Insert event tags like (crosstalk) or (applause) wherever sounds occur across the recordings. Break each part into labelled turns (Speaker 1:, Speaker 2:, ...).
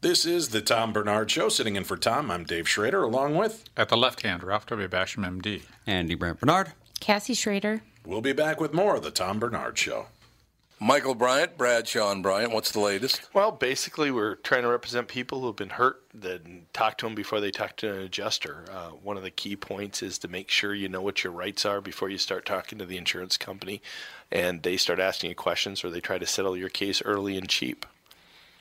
Speaker 1: This is the Tom Barnard Show. Sitting in for Tom, I'm Dave Schrader, along with.
Speaker 2: At the left hand, Ralph W. Basham, MD.
Speaker 3: Andy Brant Barnard.
Speaker 4: Cassie Schrader.
Speaker 1: We'll be back with more of the Tom Barnard Show.
Speaker 5: Michael Bryant, Brad Sean Bryant, what's the latest?
Speaker 6: Well, basically, we're trying to represent people who have been hurt, then talk to them before they talk to an adjuster. Uh, one of the key points is to make sure you know what your rights are before you start talking to the insurance company and they start asking you questions or they try to settle your case early and cheap.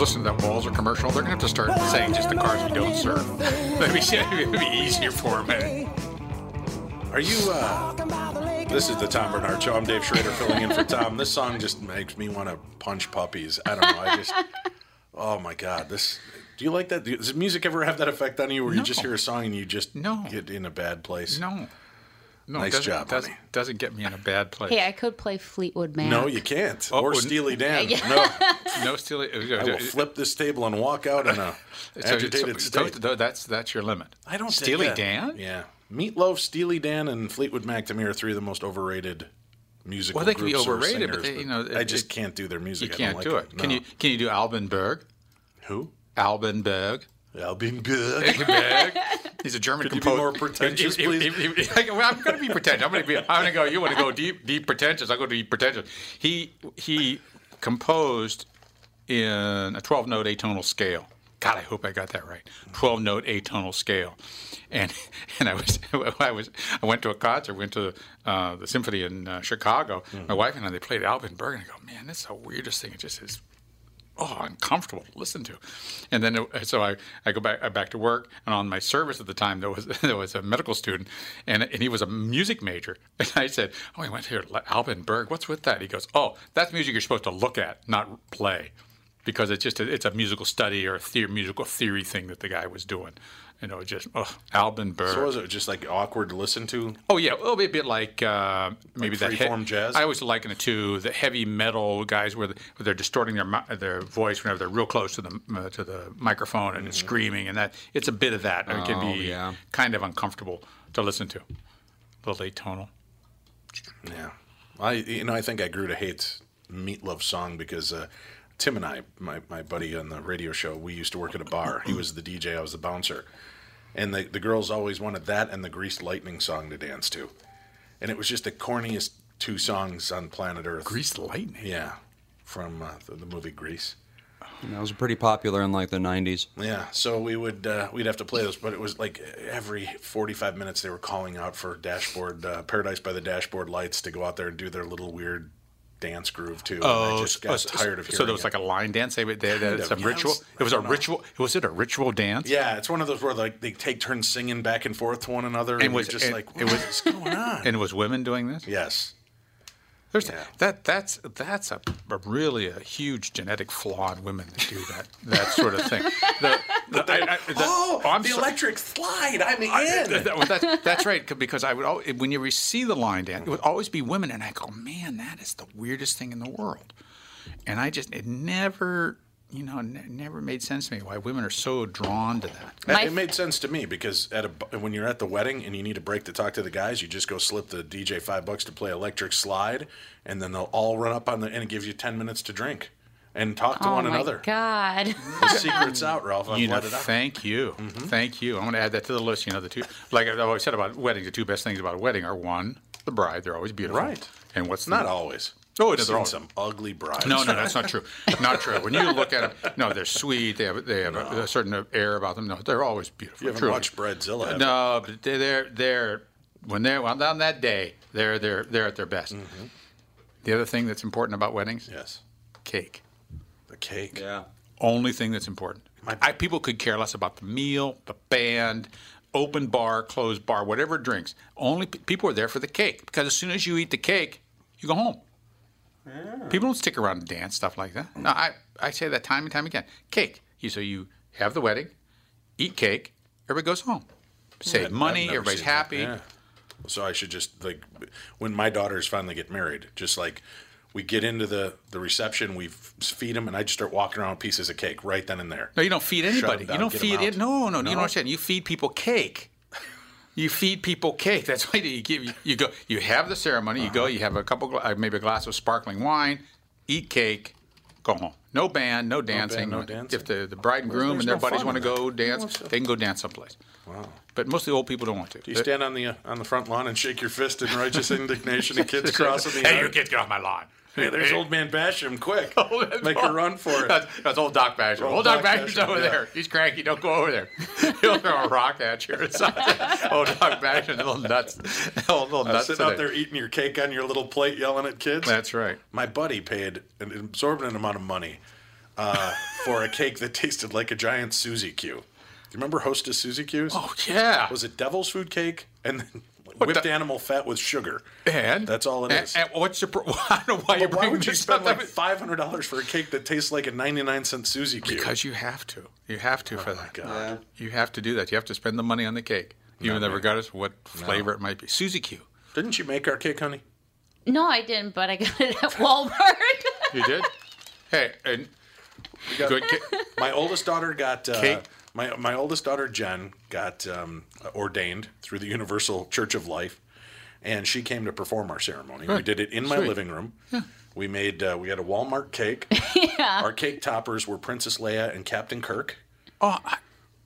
Speaker 2: yeah, I was listening to that Walser commercial. They're going to have to start saying just the cars we don't serve. (laughs) That'd be, it'd be easier for them.
Speaker 1: Are you, uh, this is the Tom Barnard Show. I'm Dave Schrader filling in for Tom. This song just makes me want to punch puppies. I don't know. I just, oh my God. This, do you like that? Does music ever have that effect on you where you just hear a song and you just
Speaker 2: No.
Speaker 1: get in a bad place?
Speaker 2: No. No,
Speaker 1: Nice
Speaker 2: doesn't,
Speaker 1: job,
Speaker 2: doesn't,
Speaker 1: honey.
Speaker 2: doesn't get me in a bad place.
Speaker 4: Hey, I could play Fleetwood Mac.
Speaker 1: No, you can't.
Speaker 2: Oh,
Speaker 1: or
Speaker 2: oh,
Speaker 1: Steely Dan. (laughs)
Speaker 4: Yeah.
Speaker 1: No,
Speaker 2: No, still, uh,
Speaker 1: I will flip this table and walk out in a (laughs)
Speaker 2: So-
Speaker 1: agitated
Speaker 2: so-
Speaker 1: state.
Speaker 2: so that's that's your limit.
Speaker 1: I don't think
Speaker 2: Steely Dan.
Speaker 1: Yeah, Meatloaf, Steely Dan, and Fleetwood Mac to me are three of the most overrated musical.
Speaker 2: Well, they can be
Speaker 1: groups or
Speaker 2: overrated, but they- you know,
Speaker 1: I just
Speaker 2: it-
Speaker 1: can't do their music. You
Speaker 2: can't
Speaker 1: don't
Speaker 2: do
Speaker 1: like
Speaker 2: it. Can you? Can you do Alban Berg?
Speaker 1: Who?
Speaker 2: Alban Berg.
Speaker 1: Alban Berg.
Speaker 2: Berg. (laughs) He's a German
Speaker 1: Could
Speaker 2: composer.
Speaker 1: more pretentious,
Speaker 2: if- I'm going to be pretentious. I'm going to be. I'm going to go. You want to go deep, deep pretentious? I go deep pretentious. He he composed in a 12 note atonal scale. God, I hope I got that right. 12 note atonal scale, and (laughs) and I was (laughs) I was I went to a concert, went to uh, the symphony in uh, Chicago. My wife and I they played Alvin Berg, and I go, man, that's the weirdest thing. It just is oh uncomfortable to listen to. And then it, so I, I go back I back to work, and on my service at the time there was (laughs) there was a medical student, and and he was a music major, and I said, oh, he went here, Alban Berg. What's with that? He goes, oh, that's music you're supposed to look at, not play because it's just a, it's a musical study or a theory, musical theory thing that the guy was doing. You know, just oh, Alban Berg.
Speaker 1: So was it just like awkward to listen to?
Speaker 2: Oh yeah, a little bit, bit like uh, maybe
Speaker 1: Like
Speaker 2: that
Speaker 1: freeform jazz?
Speaker 2: I always liken it to the heavy metal guys where, the, where they're distorting their their voice whenever they're real close to the uh, to the microphone and
Speaker 1: Mm-hmm.
Speaker 2: screaming, and that it's a bit of that. it can
Speaker 3: Oh,
Speaker 2: be
Speaker 3: yeah.
Speaker 2: kind of uncomfortable to listen to. A little atonal.
Speaker 1: Yeah, I you know I think I grew to hate Meatloaf's song because uh, Tim and I, my my buddy on the radio show, we used to work at a bar. He was the DJ, I was the bouncer, and the the girls always wanted that and the Greased Lightning song to dance to, and it was just the corniest two songs on planet Earth.
Speaker 2: Greased lightning.
Speaker 1: Yeah, from uh, the, the movie Grease.
Speaker 3: And that was pretty popular in like the 90s.
Speaker 1: Yeah, so we would uh, we'd have to play those, but it was like every forty five minutes they were calling out for dashboard uh, Paradise by the Dashboard Lights to go out there and do their little weird dance groove too. and I oh, just got
Speaker 2: oh, so-
Speaker 1: tired of hearing.
Speaker 2: So there was
Speaker 1: it.
Speaker 2: like a line dance. They, they, they, it's
Speaker 1: of,
Speaker 2: a
Speaker 1: yeah,
Speaker 2: ritual.
Speaker 1: it was-
Speaker 2: It was a
Speaker 1: know.
Speaker 2: ritual. Was it a ritual dance?
Speaker 1: yeah, it's one of those where like they take turns singing back and forth to one another, and,
Speaker 2: And was-
Speaker 1: just
Speaker 2: and
Speaker 1: like,
Speaker 2: it was-
Speaker 1: going on? (laughs)
Speaker 2: And it was women doing this.
Speaker 1: yes,
Speaker 2: There's
Speaker 1: Yeah.
Speaker 2: that that's that's a, a really a huge genetic flaw in women that do that that sort of thing. The, the, I, I, the,
Speaker 1: oh, oh
Speaker 2: I'm
Speaker 1: the
Speaker 2: so-
Speaker 1: electric slide, I'm in.
Speaker 2: I- that- that- that's right, because I would al- when you see the line dance, it would always be women, and I go, man, that is the weirdest thing in the world. And I just it never, you know, ne- never made sense to me why women are so drawn to that.
Speaker 4: My-
Speaker 1: it made sense to me because at a when you're at the wedding and you need a break to talk to the guys, you just go slip the DJ five bucks to play electric slide, and then they'll all run up on the and it gives you ten minutes to drink and talk to
Speaker 4: oh
Speaker 1: one
Speaker 4: my
Speaker 1: another.
Speaker 4: God.
Speaker 1: The secret's out, Ralph. I've
Speaker 2: You know,
Speaker 1: let it out.
Speaker 2: thank you,
Speaker 1: Mm-hmm.
Speaker 2: thank you. I'm going to add that to the list. You know, the two, like I've always said about weddings, the two best things about a wedding are one, the bride. They're always beautiful,
Speaker 1: Right.
Speaker 2: And what's the,
Speaker 1: Not always.
Speaker 2: Oh,
Speaker 1: I've
Speaker 2: all-
Speaker 1: some ugly brides.
Speaker 2: No, no, that's not true. Not true. When you look at them, no, they're sweet. They have they have a, a certain air about them. No, they're always beautiful.
Speaker 1: You haven't
Speaker 2: truly.
Speaker 1: watched Bridezilla, have you?
Speaker 2: No, but they're they're, they're when they're well, on that day, they're they're they're at their best. Mm-hmm. The other thing that's important about weddings,
Speaker 1: Yes,
Speaker 2: cake.
Speaker 1: the cake.
Speaker 3: Yeah.
Speaker 2: Only thing that's important. I, people could care less about the meal, the band, open bar, closed bar, whatever drinks. Only pe- people are there for the cake because as soon as you eat the cake, you go home. People don't stick around and dance stuff like that. No, I, I say that time and time again. Cake. You so you have the wedding, eat cake, everybody goes home. Save
Speaker 1: I've
Speaker 2: money,
Speaker 1: never
Speaker 2: everybody's
Speaker 1: seen that.
Speaker 2: happy.
Speaker 1: Yeah. So I should just like when my daughters finally get married, just like we get into the the reception, we f- feed them, and I just start walking around with pieces of cake right then and there.
Speaker 2: No, you don't feed anybody.
Speaker 1: down,
Speaker 2: you don't
Speaker 1: get 'em
Speaker 2: feed
Speaker 1: out.
Speaker 2: it. No, no, you
Speaker 1: No?
Speaker 2: don't understand. You feed people cake. You feed people cake. That's why you give. You, go. You have the ceremony. You go.
Speaker 1: Uh-huh.
Speaker 2: You have a couple, uh, maybe a glass of sparkling wine. Eat cake. Go home. No band. No dancing.
Speaker 1: no dancing.
Speaker 2: If the, the bride and groom
Speaker 1: there's
Speaker 2: and their
Speaker 1: no
Speaker 2: buddies want to go dance, they can go dance someplace.
Speaker 1: Wow.
Speaker 2: But most of the old people don't want to.
Speaker 1: Do you stand on the uh, on the front lawn and shake your fist in righteous (laughs) indignation at kids (laughs) crossing the
Speaker 2: Hey, you kids, get off my lawn.
Speaker 1: Hey, there's old man Basham, quick! (laughs)
Speaker 2: Oh,
Speaker 1: Make
Speaker 2: old-
Speaker 1: a run for it.
Speaker 2: That's, that's old Doc Basham.
Speaker 1: Old
Speaker 2: Old, Doc,
Speaker 1: Doc
Speaker 2: Basher's
Speaker 1: Basher,
Speaker 2: over
Speaker 1: yeah.
Speaker 2: there. He's cranky. Don't go over there. (laughs) He'll throw a rock at you or something. (laughs) old Doc Basher's a little nuts. Old little nuts
Speaker 1: sitting out there eating your cake on your little plate, yelling at kids.
Speaker 2: That's right.
Speaker 1: My buddy paid an exorbitant amount of money uh, for a cake that tasted like a giant Suzy Q. Do you remember Hostess Suzy Q's?
Speaker 2: Oh yeah.
Speaker 1: Was it devil's food cake and then whipped
Speaker 2: the-
Speaker 1: animal fat with sugar?
Speaker 2: And
Speaker 1: That's all it
Speaker 2: and-
Speaker 1: is.
Speaker 2: And, what's your? Pro- (laughs) I don't know why you
Speaker 1: But why would you spend like five hundred dollars for a cake that tastes like a ninety-nine cent Suzy Q?
Speaker 2: Because you have to. You have to for
Speaker 1: oh my
Speaker 2: that.
Speaker 1: god!
Speaker 2: You have to do that. You have to spend the money on the cake, even though regardless of what flavor it might be. Suzy Q.
Speaker 1: Didn't you make our cake, honey?
Speaker 4: No, I didn't, but I got it at Walmart.
Speaker 2: You did. (laughs) hey, and good. ca- (laughs)
Speaker 1: My oldest daughter got uh,
Speaker 2: Cake?
Speaker 1: My my oldest daughter Jen got um, ordained through the Universal Church of Life, and she came to perform our ceremony. We did it in my
Speaker 2: Sweet.
Speaker 1: living room. We made uh, we had a Walmart cake. (laughs) Our cake toppers were Princess Leia and Captain Kirk.
Speaker 2: Oh, I,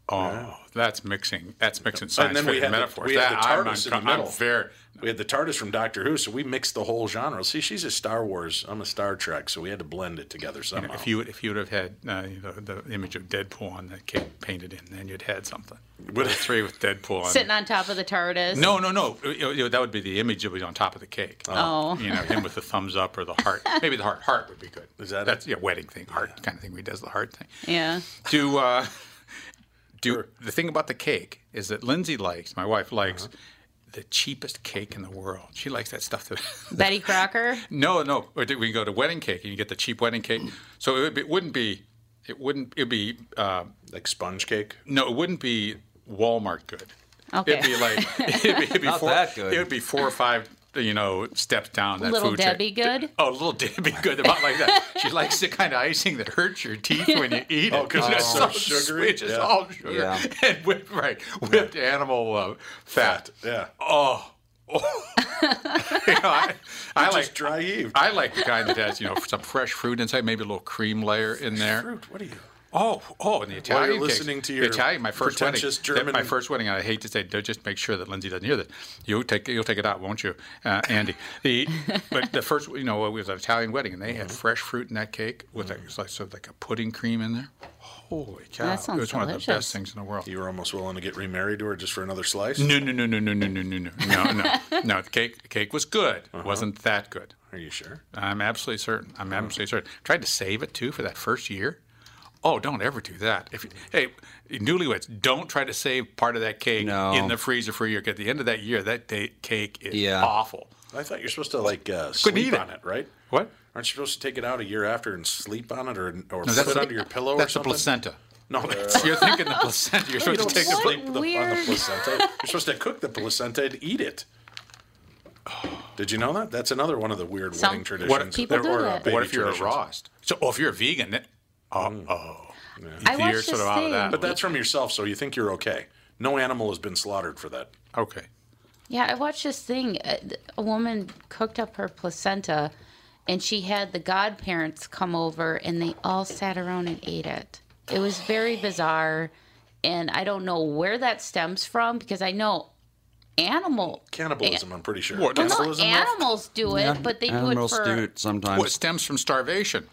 Speaker 2: Oh, that's mixing. That's mixing science
Speaker 1: and then we had
Speaker 2: metaphors.
Speaker 1: the, we had
Speaker 2: That-
Speaker 1: the
Speaker 2: I'm
Speaker 1: in the middle.
Speaker 2: I'm very.
Speaker 1: We had the TARDIS from Doctor Who, so we mixed the whole genre. See, she's a Star Wars. I'm a Star Trek, so we had to blend it together
Speaker 2: You
Speaker 1: somehow.
Speaker 2: know, if you would, if you would have had uh, you know, the image of Deadpool on the cake painted in, then you'd had something. With a three with Deadpool on.
Speaker 4: Sitting on top of the TARDIS.
Speaker 2: No, no, no. You know, that would be the image that was on top of the cake.
Speaker 4: Oh.
Speaker 2: You know, him with the thumbs up or the heart. (laughs) Maybe the heart. Heart would be good.
Speaker 1: Is that it?
Speaker 2: That's yeah, wedding thing, heart kind of thing. Where he does the heart thing.
Speaker 4: Yeah.
Speaker 2: Do uh, do the thing about the cake is that Lindsay likes, my wife likes,
Speaker 1: Uh-huh.
Speaker 2: The cheapest cake in the world. She likes that stuff. That (laughs)
Speaker 4: Betty Crocker.
Speaker 2: no, no. Or do we go to wedding cake and you get the cheap wedding cake? So it, would be, it wouldn't be. It wouldn't. It'd be. Uh,
Speaker 1: like sponge cake.
Speaker 2: no, it wouldn't be Walmart good.
Speaker 4: Okay.
Speaker 2: It'd be like (laughs) it'd be, it'd be
Speaker 3: Not
Speaker 2: four,
Speaker 3: that good.
Speaker 2: It would be four or five, you know, steps down that
Speaker 4: Little
Speaker 2: food chain.
Speaker 4: Debbie good?
Speaker 2: Oh, a little Debbie (laughs) good, about like that. She likes the kind of icing that hurts your teeth when you eat it.
Speaker 1: Oh, 'cause it's (laughs) so sugary?
Speaker 2: Sweet, it's
Speaker 1: Yeah.
Speaker 2: all sugar
Speaker 3: Yeah. (laughs)
Speaker 2: and whipped, right, whipped animal uh, fat.
Speaker 1: Yeah.
Speaker 2: Oh. oh. You know, I, I like
Speaker 1: dry heaved.
Speaker 2: I like the kind that has you know some fresh fruit inside, maybe a little cream layer in there.
Speaker 1: Fruit. What are you?
Speaker 2: Oh, oh, and the
Speaker 1: While
Speaker 2: Italian
Speaker 1: you're
Speaker 2: cakes-
Speaker 1: listening to
Speaker 2: the
Speaker 1: your
Speaker 2: Italian, my first wedding,
Speaker 1: pretentious
Speaker 2: that-
Speaker 1: German-
Speaker 2: my first wedding. I hate to say, just make sure that Lindsay doesn't hear this. You take, you'll take it out, won't you, uh, Andy? The (laughs) but the first, you know, it was an Italian wedding, and they had
Speaker 1: Mm-hmm.
Speaker 2: fresh fruit in that cake with a, it's like sort of like a pudding cream in there. Holy cow!
Speaker 4: That sounds
Speaker 2: it was one of the best things in the world.
Speaker 1: You were almost willing to get remarried to her just for another slice.
Speaker 2: No, no, no, no, no, no, no, no, no, no, no. (laughs) No, the cake, the cake was good.
Speaker 1: Uh-huh.
Speaker 2: It wasn't that good.
Speaker 1: Are you sure?
Speaker 2: I'm absolutely certain. I'm absolutely certain. Tried to save it too for that first year. Oh, don't ever do that. If you, hey, newlyweds, don't try to save part of that cake
Speaker 3: No.
Speaker 2: in the freezer for a year. 'cause At the end of that year, that day, cake is
Speaker 3: Yeah.
Speaker 2: awful.
Speaker 1: I thought you're supposed to like uh,
Speaker 2: eat
Speaker 1: sleep
Speaker 2: it.
Speaker 1: on it, right?
Speaker 2: What?
Speaker 1: Aren't you supposed to take it out a year after and sleep on it, or or
Speaker 2: No,
Speaker 1: put it under your pillow
Speaker 2: That's
Speaker 1: or something?
Speaker 2: the placenta.
Speaker 1: No, (laughs) that's,
Speaker 2: You're thinking the placenta. You're
Speaker 1: you
Speaker 2: supposed
Speaker 1: don't
Speaker 2: to take
Speaker 4: What?
Speaker 2: a
Speaker 1: sleep the, on the placenta. You're supposed to cook the placenta and eat it. Did you know that? That's another one of the weird
Speaker 4: Some
Speaker 1: wedding traditions.
Speaker 2: What,
Speaker 4: People do
Speaker 1: or, uh,
Speaker 4: that.
Speaker 1: baby
Speaker 2: what if you're
Speaker 1: traditions.
Speaker 2: a Rost? So, oh, if you're a vegan, Mm. then, oh.
Speaker 4: I
Speaker 2: You're sort
Speaker 4: this
Speaker 2: of out of
Speaker 4: thing.
Speaker 2: that.
Speaker 1: But that's from yourself, so you think you're okay. No animal has been slaughtered for that.
Speaker 2: Okay.
Speaker 4: Yeah, I watched this thing. Uh, a, a woman cooked up her placenta, and she had the godparents come over, and they all sat around and ate it. It was very bizarre, and I don't know where that stems from because I know animal
Speaker 1: Cannibalism, I'm pretty sure.
Speaker 2: What?
Speaker 4: Well, no,
Speaker 1: Cannibalism, Ralph?
Speaker 4: animals do it, but they do it
Speaker 3: Animals
Speaker 4: for.
Speaker 3: do it sometimes.
Speaker 2: Well, it stems from starvation.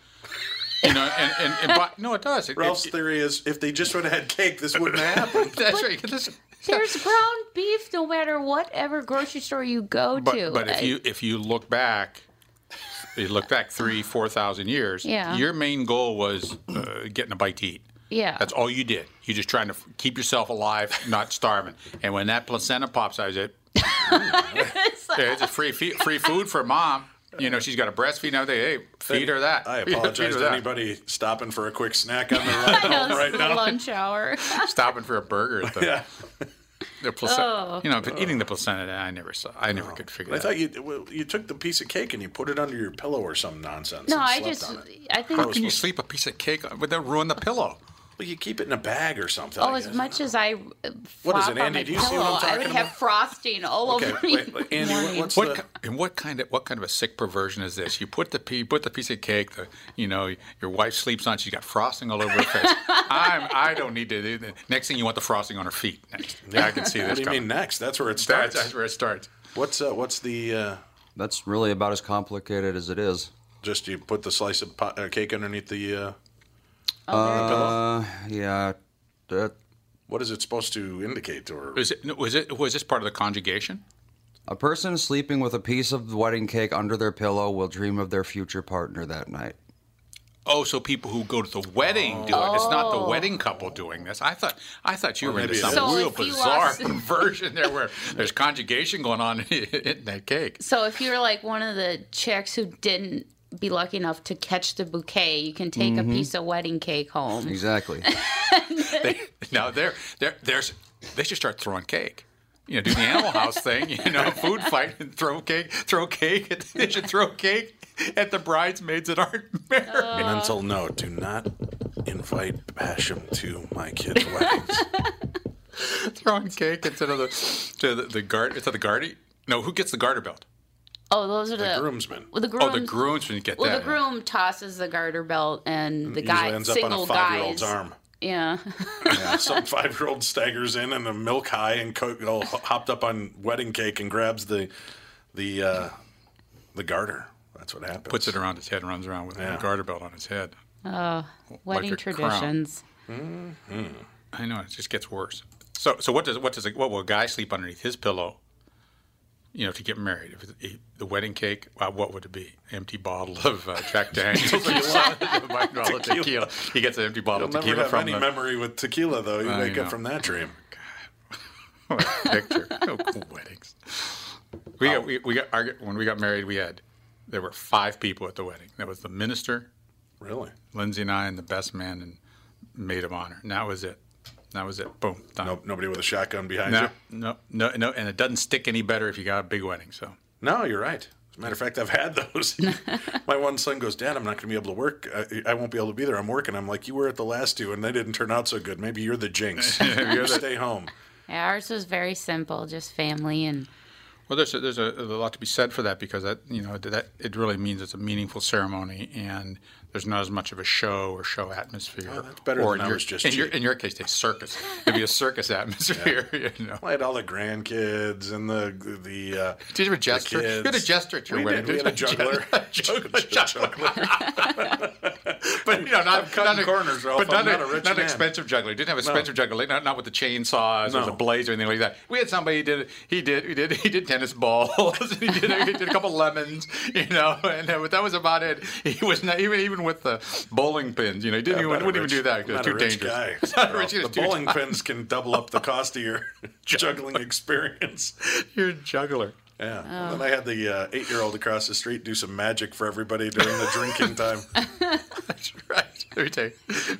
Speaker 2: You know, and, and, and but, no, it does. It,
Speaker 1: Ralph's
Speaker 2: it,
Speaker 1: theory is if they just would have had cake, this wouldn't (laughs) have happened.
Speaker 2: that's right. Listen,
Speaker 4: There's ground beef no matter whatever grocery store you go
Speaker 2: but,
Speaker 4: to.
Speaker 2: but if you if you look back, you look back three four thousand years.
Speaker 4: Yeah.
Speaker 2: Your main goal was uh, getting a bite to eat.
Speaker 4: yeah,
Speaker 2: That's all you did. You're just trying to keep yourself alive, not starving. And when that placenta pops out, it, (laughs) (laughs) it's a free free food for mom. You know, she's got a breastfeed now. everything. Hey, feed her that.
Speaker 1: I (laughs)
Speaker 2: Feed her
Speaker 1: apologize to
Speaker 2: that.
Speaker 1: anybody stopping for a quick snack on the ride (laughs)
Speaker 4: I know,
Speaker 1: home right now.
Speaker 4: lunch hour. (laughs)
Speaker 2: Stopping for a burger. At the,
Speaker 1: Yeah.
Speaker 2: the placenta.
Speaker 4: Oh.
Speaker 2: You know, but eating the oh. placenta, I never saw. I never oh. could figure
Speaker 1: I
Speaker 2: that.
Speaker 1: thought you well, you took the piece of cake and you put it under your pillow or some nonsense.
Speaker 4: No,
Speaker 1: and
Speaker 4: I
Speaker 1: slept
Speaker 4: just,
Speaker 1: on it.
Speaker 4: I think.
Speaker 2: How can you sleep a piece of cake uh, would that ruin the pillow?
Speaker 1: Well, you keep it in a bag or something.
Speaker 4: Oh, as
Speaker 1: guess.
Speaker 4: much as I
Speaker 1: what is it, Andy? Do you see what I'm talking about.
Speaker 4: I would
Speaker 1: talking
Speaker 4: have (laughs) frosting all
Speaker 1: Okay,
Speaker 4: over me.
Speaker 1: wait, wait, (laughs) Andy, what- what's
Speaker 2: What
Speaker 1: the?
Speaker 2: and what kind of what kind of a sick perversion is this? You put the you put the piece of cake, the you know your wife sleeps on, she's got frosting all over her face. (laughs) I'm I don't need to. do that. Next thing you want the frosting on her feet. Next, yeah, I can see this.
Speaker 1: What do you
Speaker 2: coming.
Speaker 1: mean next? That's where it starts.
Speaker 2: that's where it starts.
Speaker 1: What's uh, what's the? Uh,
Speaker 3: That's really about as complicated as it is.
Speaker 1: just you put the slice of po- uh, cake underneath the. Uh,
Speaker 3: Uh, yeah. That,
Speaker 1: what is it supposed to indicate? Or
Speaker 2: Was it was it was this part of the conjugation?
Speaker 3: a person sleeping with a piece of wedding cake under their pillow will dream of their future partner that night.
Speaker 2: Oh, so people who go to the wedding do it. It's not the wedding couple doing this. I thought I thought you were into some.
Speaker 4: So
Speaker 2: real bizarre
Speaker 4: lost- (laughs)
Speaker 2: perversion there where there's conjugation going on (laughs) in that cake.
Speaker 4: So if you're like one of the chicks who didn't be lucky enough to catch the bouquet, you can take
Speaker 1: Mm-hmm.
Speaker 4: a piece of wedding cake home.
Speaker 3: Exactly. (laughs)
Speaker 2: They, now they're, they're, there's they should start throwing cake. You know, do the Animal House thing. You know, (laughs) food fight and throw cake. Throw cake. At, (laughs) they should throw cake at the bridesmaids that aren't married.
Speaker 1: mental note: Do not invite Basham to my kids' weddings.
Speaker 2: throwing cake instead of the to the, the guard. Instead of the guardy. No, who gets the garter belt?
Speaker 4: Oh, those are the,
Speaker 1: The groomsmen.
Speaker 4: Well, the groom.
Speaker 2: Oh, the groomsmen get
Speaker 4: Well,
Speaker 2: that.
Speaker 4: the groom tosses the garter belt, and the guy,
Speaker 1: ends up on
Speaker 4: single
Speaker 1: a five-year-old's
Speaker 4: guys,
Speaker 1: arm.
Speaker 4: Yeah.
Speaker 1: Yeah, (laughs) some five year old staggers in in a milk high and co- all hopped up on wedding cake and grabs the the uh, the garter. That's what happens.
Speaker 2: Puts it around his head and runs around with
Speaker 1: Yeah.
Speaker 2: a garter belt on his head.
Speaker 4: Oh, wedding
Speaker 2: a crown.
Speaker 4: traditions.
Speaker 2: I know it just gets worse. So, so what does what does a, what will a guy sleep underneath his pillow? You know, to get married, if it, the wedding cake, uh, what would it be? Empty bottle of uh, Jack (laughs) Daniels, (laughs) tequila. tequila. He gets an empty bottle
Speaker 1: You'll
Speaker 2: of
Speaker 1: never
Speaker 2: tequila
Speaker 1: have
Speaker 2: from
Speaker 1: any
Speaker 2: the
Speaker 1: memory with tequila, though. You
Speaker 2: I
Speaker 1: wake
Speaker 2: know.
Speaker 1: up from that dream. (laughs)
Speaker 2: God, what a picture. Oh, cool weddings. We got we, we got our, when we got married. We had there were five people at the wedding. That was the minister,
Speaker 1: Really?
Speaker 2: Lindsay and I, and the best man and maid of honor. And that was it. That was it. Boom. Done.
Speaker 1: No, nobody with a shotgun behind
Speaker 2: No,
Speaker 1: you?
Speaker 2: no, no, no, and it doesn't stick any better if you got a big wedding. So
Speaker 1: No, you're right. As a matter of fact, I've had those. (laughs) My one son goes, Dad, I'm not going to be able to work. I, I won't be able to be there. I'm working. I'm like, you were at the last two, and they didn't turn out so good. Maybe you're the jinx. (laughs)
Speaker 2: You're
Speaker 1: you stay home.
Speaker 4: Yeah, ours was very simple, just family and
Speaker 2: Well, there's a, there's a, a lot to be said for that because that you know that it really means it's a meaningful ceremony and there's not as much of a show or show atmosphere.
Speaker 1: Oh, that's better
Speaker 2: or
Speaker 1: than
Speaker 2: in your,
Speaker 1: just
Speaker 2: in your, in your case, it's circus. It'd be a circus (laughs) atmosphere. (laughs) You know.
Speaker 1: I had all the grandkids and the the. Uh,
Speaker 2: Did you have a jester? You had a jester at your
Speaker 1: we
Speaker 2: wedding.
Speaker 1: Did. We had a juggler. (laughs)
Speaker 2: juggler.
Speaker 1: juggler.
Speaker 2: but you know, not
Speaker 1: cutting
Speaker 2: not
Speaker 1: corners, Ralph.
Speaker 2: But
Speaker 1: I'm
Speaker 2: not,
Speaker 1: not a rich
Speaker 2: not
Speaker 1: man.
Speaker 2: expensive juggler. Didn't have an expensive juggler. Not, not with the chainsaws or the blades or anything like that. We had somebody who did he did he did he did tennis balls. he did he did a couple lemons. You know, and uh, that was about it. He was not even even with the bowling pins. You know, he didn't
Speaker 1: I'm
Speaker 2: even wouldn't
Speaker 1: rich-
Speaker 2: even do that because
Speaker 1: I'm
Speaker 2: it's too
Speaker 1: a rich
Speaker 2: dangerous.
Speaker 1: guy. (laughs)
Speaker 2: Not rich,
Speaker 1: the bowling
Speaker 2: tired.
Speaker 1: pins can double up the cost of your (laughs) juggling experience. (laughs)
Speaker 2: You're a juggler.
Speaker 1: Yeah.
Speaker 4: Oh.
Speaker 1: And then I had the uh, eight-year-old across the street do some magic for everybody during the drinking time.
Speaker 2: That's right. Let me tell you.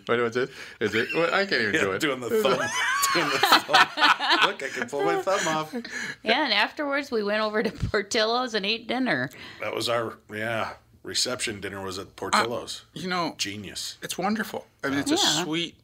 Speaker 2: What was it? Is it? Well, I can't even do it.
Speaker 1: doing the thumb. doing the thumb. Look, I can pull my thumb off.
Speaker 4: yeah, and afterwards we went over to Portillo's and ate dinner.
Speaker 1: That was our yeah reception dinner was at Portillo's.
Speaker 2: you know,
Speaker 1: Genius.
Speaker 2: it's wonderful. I mean, it's a sweet.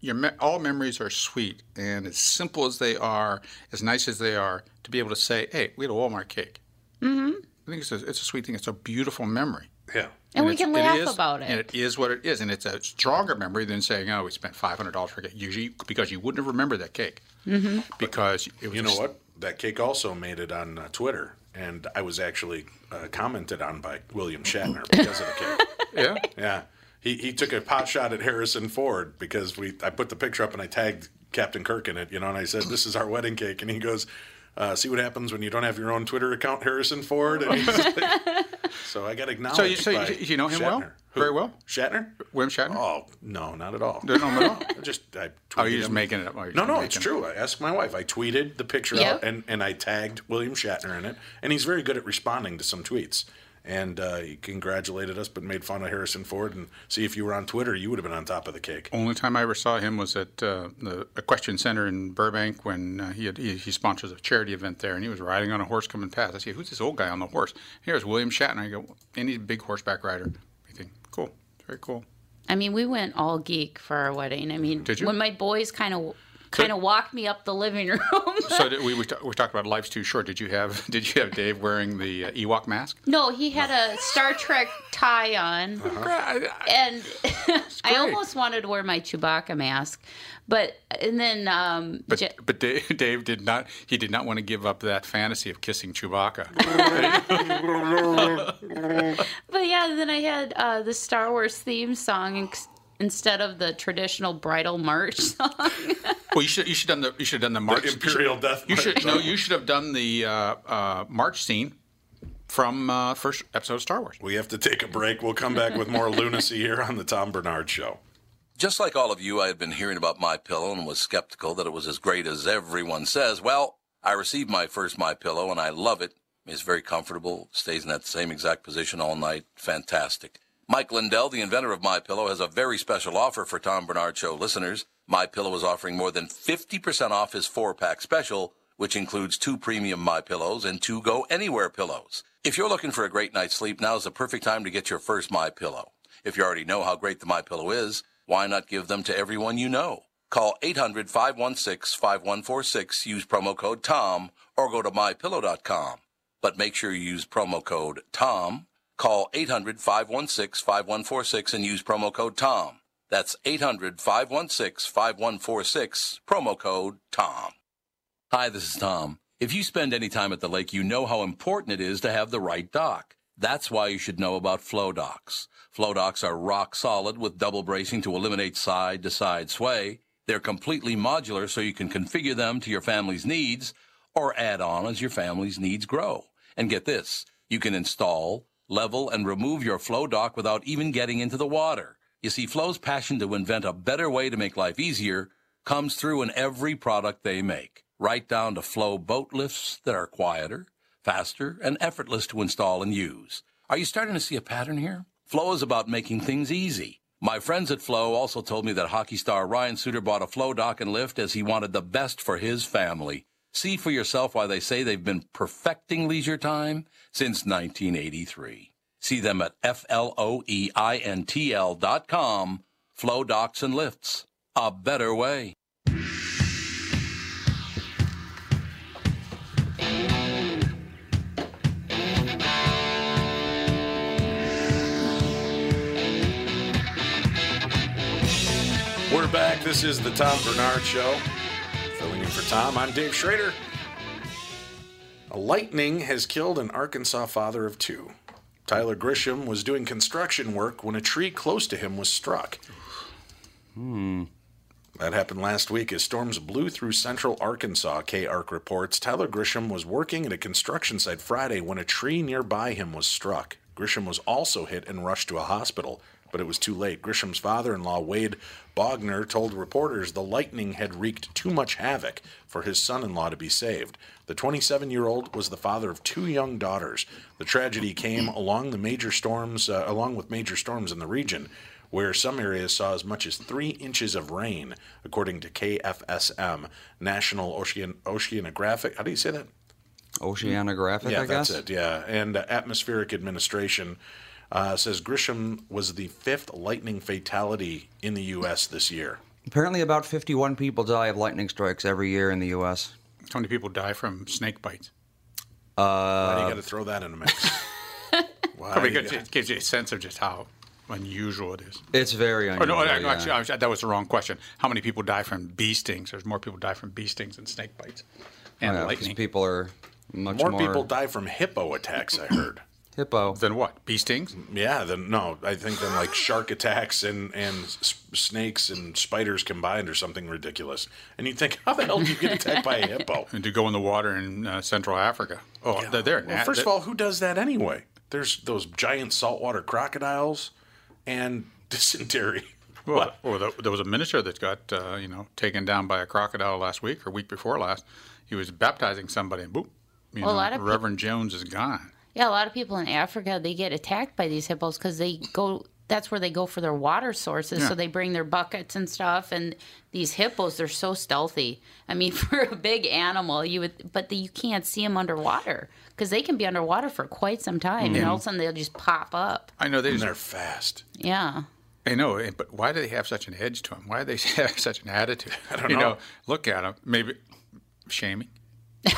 Speaker 2: Your me- all memories are sweet, and as simple as they are, as nice as they are, to be able to say, "Hey, we had a Walmart cake." Mm-hmm. I think it's a, it's a sweet thing. It's a beautiful memory.
Speaker 1: Yeah.
Speaker 4: And, we
Speaker 2: it's-
Speaker 4: can laugh
Speaker 2: is-
Speaker 4: about it.
Speaker 2: And it is what it is, and it's a stronger memory than saying, "Oh, we spent five hundred dollars for a cake." Usually, because you wouldn't have remembered that cake, mm-hmm. because it was
Speaker 1: You know
Speaker 2: just-
Speaker 1: what? That cake also made it on uh, Twitter, and I was actually uh, commented on by William Shatner because of the cake. (laughs)
Speaker 2: Yeah.
Speaker 1: Yeah, he he took a pot shot at Harrison Ford because we I put the picture up and I tagged Captain Kirk in it, you know, and I said this is our wedding cake, and he goes. Uh, see what happens when you don't have your own Twitter account, Harrison Ford. And he's like, (laughs) so I got acknowledged.
Speaker 2: So you- so you-
Speaker 1: by
Speaker 2: you know him well?
Speaker 1: Who?
Speaker 2: Very well?
Speaker 1: Shatner?
Speaker 2: William Shatner.
Speaker 1: Oh no, not at all.
Speaker 2: Don't at all. (laughs)
Speaker 1: I just I
Speaker 2: Oh,
Speaker 1: tweeted
Speaker 2: you're just
Speaker 1: him.
Speaker 2: making it up. Oh,
Speaker 1: No, no,
Speaker 2: making
Speaker 1: it's
Speaker 2: it.
Speaker 1: true. I asked my wife. I tweeted the picture
Speaker 4: Yep.
Speaker 1: out and, and I tagged William Shatner in it. And he's very good at responding to some tweets. And uh, he congratulated us, but made fun of Harrison Ford. And see, if you were on Twitter, you would have been on top of the cake.
Speaker 2: Only time I ever saw him was at uh, the Equestrian Center in Burbank when uh, he, had, he he sponsors a charity event there, and he was riding on a horse coming past. I see, who's this old guy on the horse? Here's William Shatner. I go, and he's a big horseback rider. I think, cool, very cool.
Speaker 4: I mean, we went all geek for our wedding. I mean,
Speaker 2: Did you?
Speaker 4: when my boys kind of kind of walked me up the living room. (laughs)
Speaker 2: So did, we we, talk, we talked about life's too short. Did you have (laughs) did you have Dave wearing the uh, Ewok mask?
Speaker 4: no, he had a Star Trek tie on, and (laughs) I almost wanted to wear my Chewbacca mask, but and then um,
Speaker 2: But
Speaker 4: Ja-
Speaker 2: but Dave, Dave did not. He did not want to give up that fantasy of kissing Chewbacca.
Speaker 4: But yeah, then I had uh, the Star Wars theme song inc- instead of the traditional bridal march (laughs) song.
Speaker 2: well, you should you should done the you should have done the march.
Speaker 1: Imperial
Speaker 2: you should,
Speaker 1: Death
Speaker 2: You should
Speaker 1: March.
Speaker 2: no. You should have done the uh, uh, march scene from uh, first episode of Star Wars.
Speaker 1: We have to take a break. We'll come back with more (laughs) lunacy here on the Tom Barnard Show.
Speaker 5: Just like all of you, I had been hearing about My Pillow and was skeptical that it was as great as everyone says. Well, I received my first My Pillow and I love it. It's very comfortable, stays in that same exact position all night. Fantastic. Mike Lindell, the inventor of My Pillow, has a very special offer for Tom Barnard Show listeners. My Pillow is offering more than 50% off his four-pack special, which includes two premium My Pillows and two Go Anywhere pillows. If you're looking for a great night's sleep, now is the perfect time to get your first My Pillow. If you already know how great the My Pillow is, why not give them to everyone you know? Call 800-516-5146, use promo code TOM, or go to mypillow.com. But make sure you use promo code TOM. Call 800-516-5146 and use promo code TOM. That's 800 516 5146, promo code TOM. Hi, this is Tom. If you spend any time at the lake, you know how important it is to have the right dock. That's why you should know about Floe Docks. Floe Docks are rock solid with double bracing to eliminate side to side sway. They're completely modular so you can configure them to your family's needs or add on as your family's needs grow. And get this, you can install, level, and remove your Floe Dock without even getting into the water. You see, Floe's passion to invent a better way to make life easier comes through in every product they make, right down to Floe boat lifts that are quieter, faster, and effortless to install and use. Are you starting to see a pattern here? Floe is about making things easy. My friends at Floe also told me that hockey star Ryan Suter bought a Floe dock and lift as he wanted the best for his family. See for yourself why they say they've been perfecting leisure time since 1983. See them at F-L-O-E-I-N-T-L dot com. Floe Docks and Lifts. A better way.
Speaker 1: We're back. This is the Tom Barnard Show. Filling in for Tom, I'm Dave Schrader. A lightning has killed an Arkansas father of two. Tyler Grisham was doing construction work when a tree close to him was struck.
Speaker 3: Hmm.
Speaker 1: That happened last week as storms blew through central Arkansas, KARK reports. Tyler Grisham was working at a construction site Friday when a tree nearby him was struck. Grisham was also hit and rushed to a hospital, but it was too late. Grisham's father in law, Wade Bogner, told reporters the lightning had wreaked too much havoc for his son in law to be saved. The 27 year old was the father of two young daughters. The tragedy came along the major storms, uh, along with major storms in the region where some areas saw as much as three inches of rain, according to KFSM, National Ocean Oceanographic. How do you say that?
Speaker 3: Oceanographic,
Speaker 1: yeah,
Speaker 3: I guess.
Speaker 1: that's it. Yeah, and uh, Atmospheric Administration uh, says Grisham was the fifth lightning fatality in the U.S. this year.
Speaker 3: Apparently, about 51 people die of lightning strikes every year in the U.S.
Speaker 2: How many people die from snake bites?
Speaker 1: Why do you
Speaker 3: Uh,
Speaker 1: got to throw that in a mix? (laughs) Why
Speaker 2: Probably
Speaker 1: do you
Speaker 2: it gives you a sense of just how unusual it is.
Speaker 3: it's very
Speaker 2: Oh,
Speaker 3: unusual.
Speaker 2: no, no,
Speaker 3: yeah.
Speaker 2: actually, I was- that was the wrong question. How many people die from bee stings? There's more people die from bee stings than snake bites. And
Speaker 3: Oh, yeah, 'cause
Speaker 2: lightning.
Speaker 3: people are much
Speaker 1: more
Speaker 3: more,
Speaker 1: people die from hippo attacks. I heard.
Speaker 3: Hippo.
Speaker 2: Then what? Bee stings?
Speaker 1: Yeah, then no, I think then like shark attacks and and s- snakes and spiders combined or something ridiculous. And you think, how the hell do you get attacked by a hippo? (laughs)
Speaker 2: And to go in the water in uh, Central Africa. Oh, they're there.
Speaker 1: Well, first of all, who does that anyway? There's those giant saltwater crocodiles and (laughs) dysentery.
Speaker 2: Well,
Speaker 1: What?
Speaker 2: well there, there was a minister that got uh, you know taken down by a crocodile last week or week before last. He was baptizing somebody, and boop, you
Speaker 4: Well, a
Speaker 2: know,
Speaker 4: lot of peop-
Speaker 2: Reverend Jones is gone.
Speaker 4: Yeah, a lot of people in Africa they get attacked by these hippos because they go. That's where they go for their water sources.
Speaker 2: Yeah.
Speaker 4: So they bring their buckets and stuff. And these hippos, they're so stealthy. I mean, (laughs) for a big animal, you would, but the, you can't see them underwater because they can be underwater for quite some time, and all of a sudden they'll just pop up.
Speaker 2: I know they.
Speaker 1: And
Speaker 2: Just,
Speaker 1: they're fast.
Speaker 4: Yeah.
Speaker 2: I know, eh, but why do they have such an edge to them? Why do they (laughs) have such an attitude? I
Speaker 1: don't
Speaker 2: you
Speaker 1: know.
Speaker 2: Look at them. Maybe shaming. (laughs)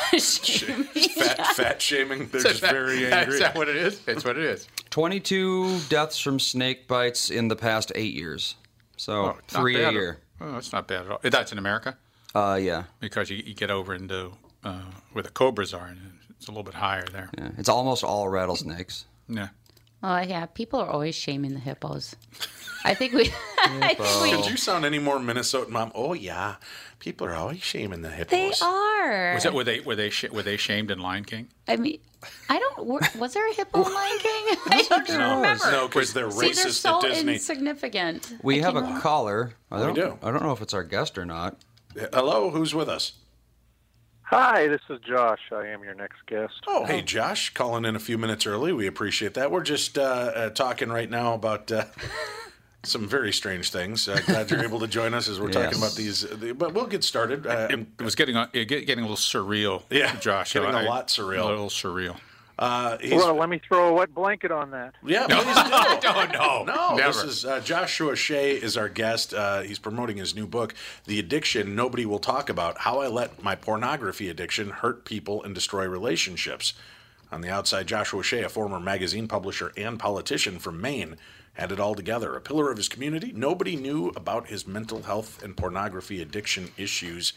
Speaker 1: Fat fat shaming. They're just very (laughs) angry.
Speaker 2: Is that what it is? It's what it is.
Speaker 3: 22 deaths from snake bites in the past eight years. So
Speaker 2: Oh, it's not
Speaker 3: three a year.
Speaker 2: Oh, that's not bad at all. That's in America
Speaker 3: Uh, yeah.
Speaker 2: because you, you get over into uh, where the cobras are, and it's a little bit higher there.
Speaker 3: yeah. It's almost all rattlesnakes.
Speaker 2: Yeah.
Speaker 4: Oh yeah, people are always shaming the hippos. (laughs) I think we. (laughs) I think we.
Speaker 1: Did you sound any more Minnesota mom? Oh yeah, people are always shaming the hippos.
Speaker 4: They are.
Speaker 2: Was that were they were they sh- were they shamed in Lion King?
Speaker 4: I mean, I don't. were- Was there a hippo in Lion King? (laughs) I don't remember.
Speaker 1: No, because they're
Speaker 4: See, they're
Speaker 1: racist
Speaker 4: so
Speaker 1: at Disney.
Speaker 4: insignificant.
Speaker 3: We
Speaker 4: I
Speaker 3: have
Speaker 4: can't
Speaker 3: a caller. I don't,
Speaker 1: We do.
Speaker 3: I don't know if it's our guest or not.
Speaker 1: Hello, who's with us?
Speaker 7: Hi, this is Josh. I am your next guest.
Speaker 1: Oh, hey, Josh, calling in a few minutes early. We appreciate that. We're just uh, uh, talking right now about uh, some very strange things. Uh, glad you're able to join us as we're talking about these. uh, the- but we'll get started. Uh,
Speaker 2: It was getting a, it get- getting a little surreal.
Speaker 1: Yeah,
Speaker 2: Josh.
Speaker 1: getting a
Speaker 2: I-
Speaker 1: lot surreal.
Speaker 2: A little surreal.
Speaker 1: uh,
Speaker 7: Well, let me throw a wet blanket on that.
Speaker 1: yeah, please do. (laughs)
Speaker 2: No, no,
Speaker 1: No, this is uh, Joshua Shea is our guest. Uh, he's promoting his new book, "The Addiction Nobody Will Talk About: How I Let My Pornography Addiction Hurt People and Destroy Relationships." On the outside, Joshua Shea, a former magazine publisher and politician from Maine, had it all together. A pillar of his community, nobody knew about his mental health and pornography addiction issues.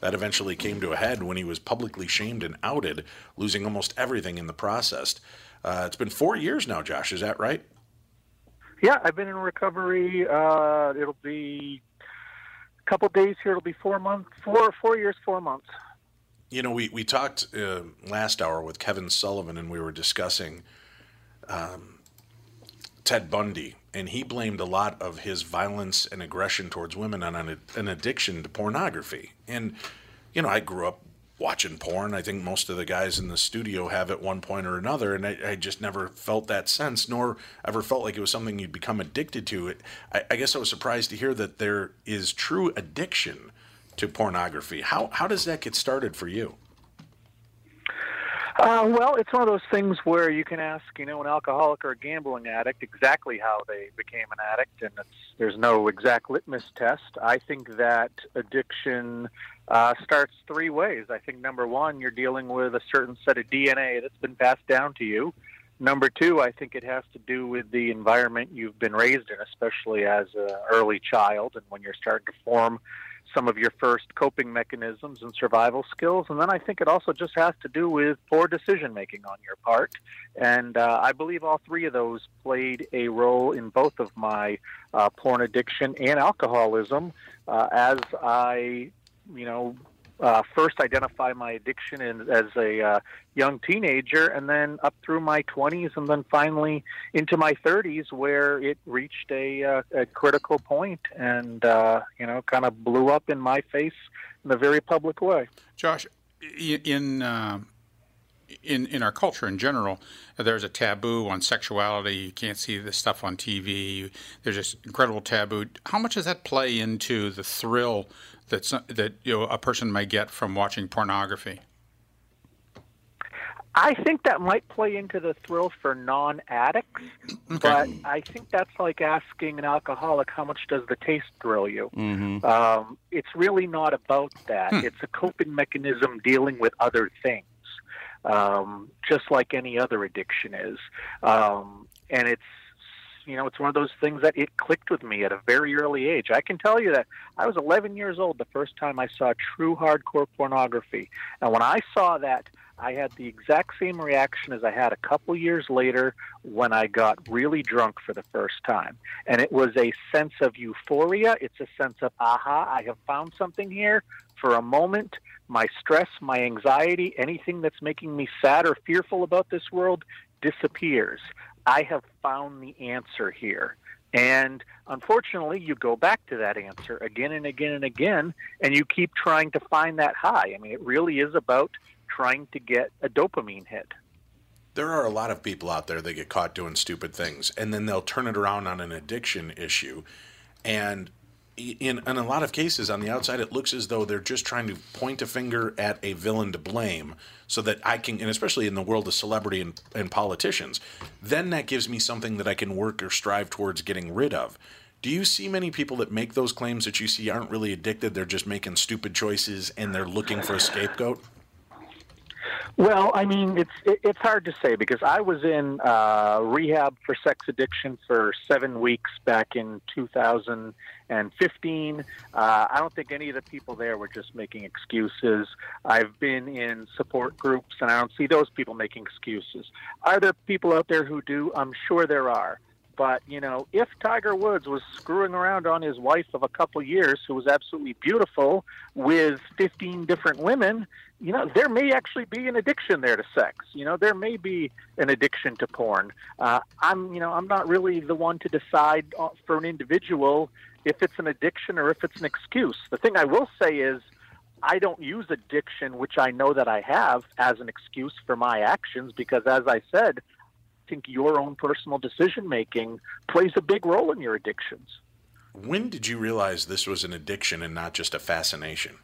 Speaker 1: That eventually came to a head when he was publicly shamed and outed, losing almost everything in the process. Uh, it's been four years now, Josh. Is that right?
Speaker 7: Yeah, I've been in recovery. Uh, it'll be a couple days here. It'll be four months, four four years, four months.
Speaker 1: You know, we we talked uh, last hour with Kevin Sullivan, and we were discussing um, Ted Bundy, and he blamed a lot of his violence and aggression towards women on an, an addiction to pornography. And you know, I grew up watching porn. I think most of the guys in the studio have at one point or another, and I, I, just never felt that sense, nor ever felt like it was something you'd become addicted to. It, I, I, guess I was surprised to hear that there is true addiction to pornography. How how does that get started for you?
Speaker 7: Uh, well, it's one of those things where you can ask, you know, an alcoholic or a gambling addict exactly how they became an addict, and there's no exact litmus test. I think that addiction uh, starts three ways. I think number one, you're dealing with a certain set of DNA that's been passed down to you. Number two, I think it has to do with the environment you've been raised in, especially as an early child, and when you're starting to form some of your first coping mechanisms and survival skills. And then I think it also just has to do with poor decision making on your part. And uh, I believe all three of those played a role in both of my uh, porn addiction and alcoholism uh, as I, you know, uh, first identify my addiction in, as a uh, young teenager, and then up through my 20s, and then finally into my 30s, where it reached a, uh, a critical point and uh, you know kind of blew up in my face in a very public way.
Speaker 2: Josh, in uh, in in our culture in general, there's a taboo on sexuality. You can't see this stuff on TV. There's this incredible taboo. How much does that play into the thrill that that you know a person may get from watching pornography?
Speaker 7: I think that might play into the thrill for non-addicts, okay. but I think that's like asking an alcoholic how much does the taste thrill you.
Speaker 3: Mm-hmm.
Speaker 7: Um, it's really not about that. Hmm. It's a coping mechanism dealing with other things, um, just like any other addiction is, um, and it's you know, it's one of those things that it clicked with me at a very early age. I can tell you that I was 11 years old the first time I saw true hardcore pornography. And when I saw that, I had the exact same reaction as I had a couple years later when I got really drunk for the first time. And it was a sense of euphoria. It's a sense of, aha, I have found something here. For a moment, my stress, my anxiety, anything that's making me sad or fearful about this world disappears. I have found the answer here. And unfortunately, you go back to that answer again and again and again, and you keep trying to find that high. I mean, it really is about trying to get a dopamine hit.
Speaker 1: There are a lot of people out there that get caught doing stupid things, and then they'll turn it around on an addiction issue. And in, in a lot of cases on the outside, it looks as though they're just trying to point a finger at a villain to blame so that I can, and especially in the world of celebrity and, and politicians, then that gives me something that I can work or strive towards getting rid of. Do you see many people that make those claims that you see aren't really addicted? They're just making stupid choices and they're looking for a scapegoat?
Speaker 7: Well, I mean, it's it's hard to say because I was in uh, rehab for sex addiction for seven weeks back in 2015. Uh, I don't think any of the people there were just making excuses. I've been in support groups, and I don't see those people making excuses. Are there people out there who do? I'm sure there are. But you know, if Tiger Woods was screwing around on his wife of a couple years, who was absolutely beautiful, with 15 different women, you know, there may actually be an addiction there to sex. You know, there may be an addiction to porn. Uh, I'm, you know, I'm not really the one to decide uh, for an individual if it's an addiction or if it's an excuse. The thing I will say is. I don't use addiction, which I know that I have, as an excuse for my actions because, as I said, think your own personal decision making plays a big role in your addictions.
Speaker 1: When did you realize this was an addiction and not just a fascination?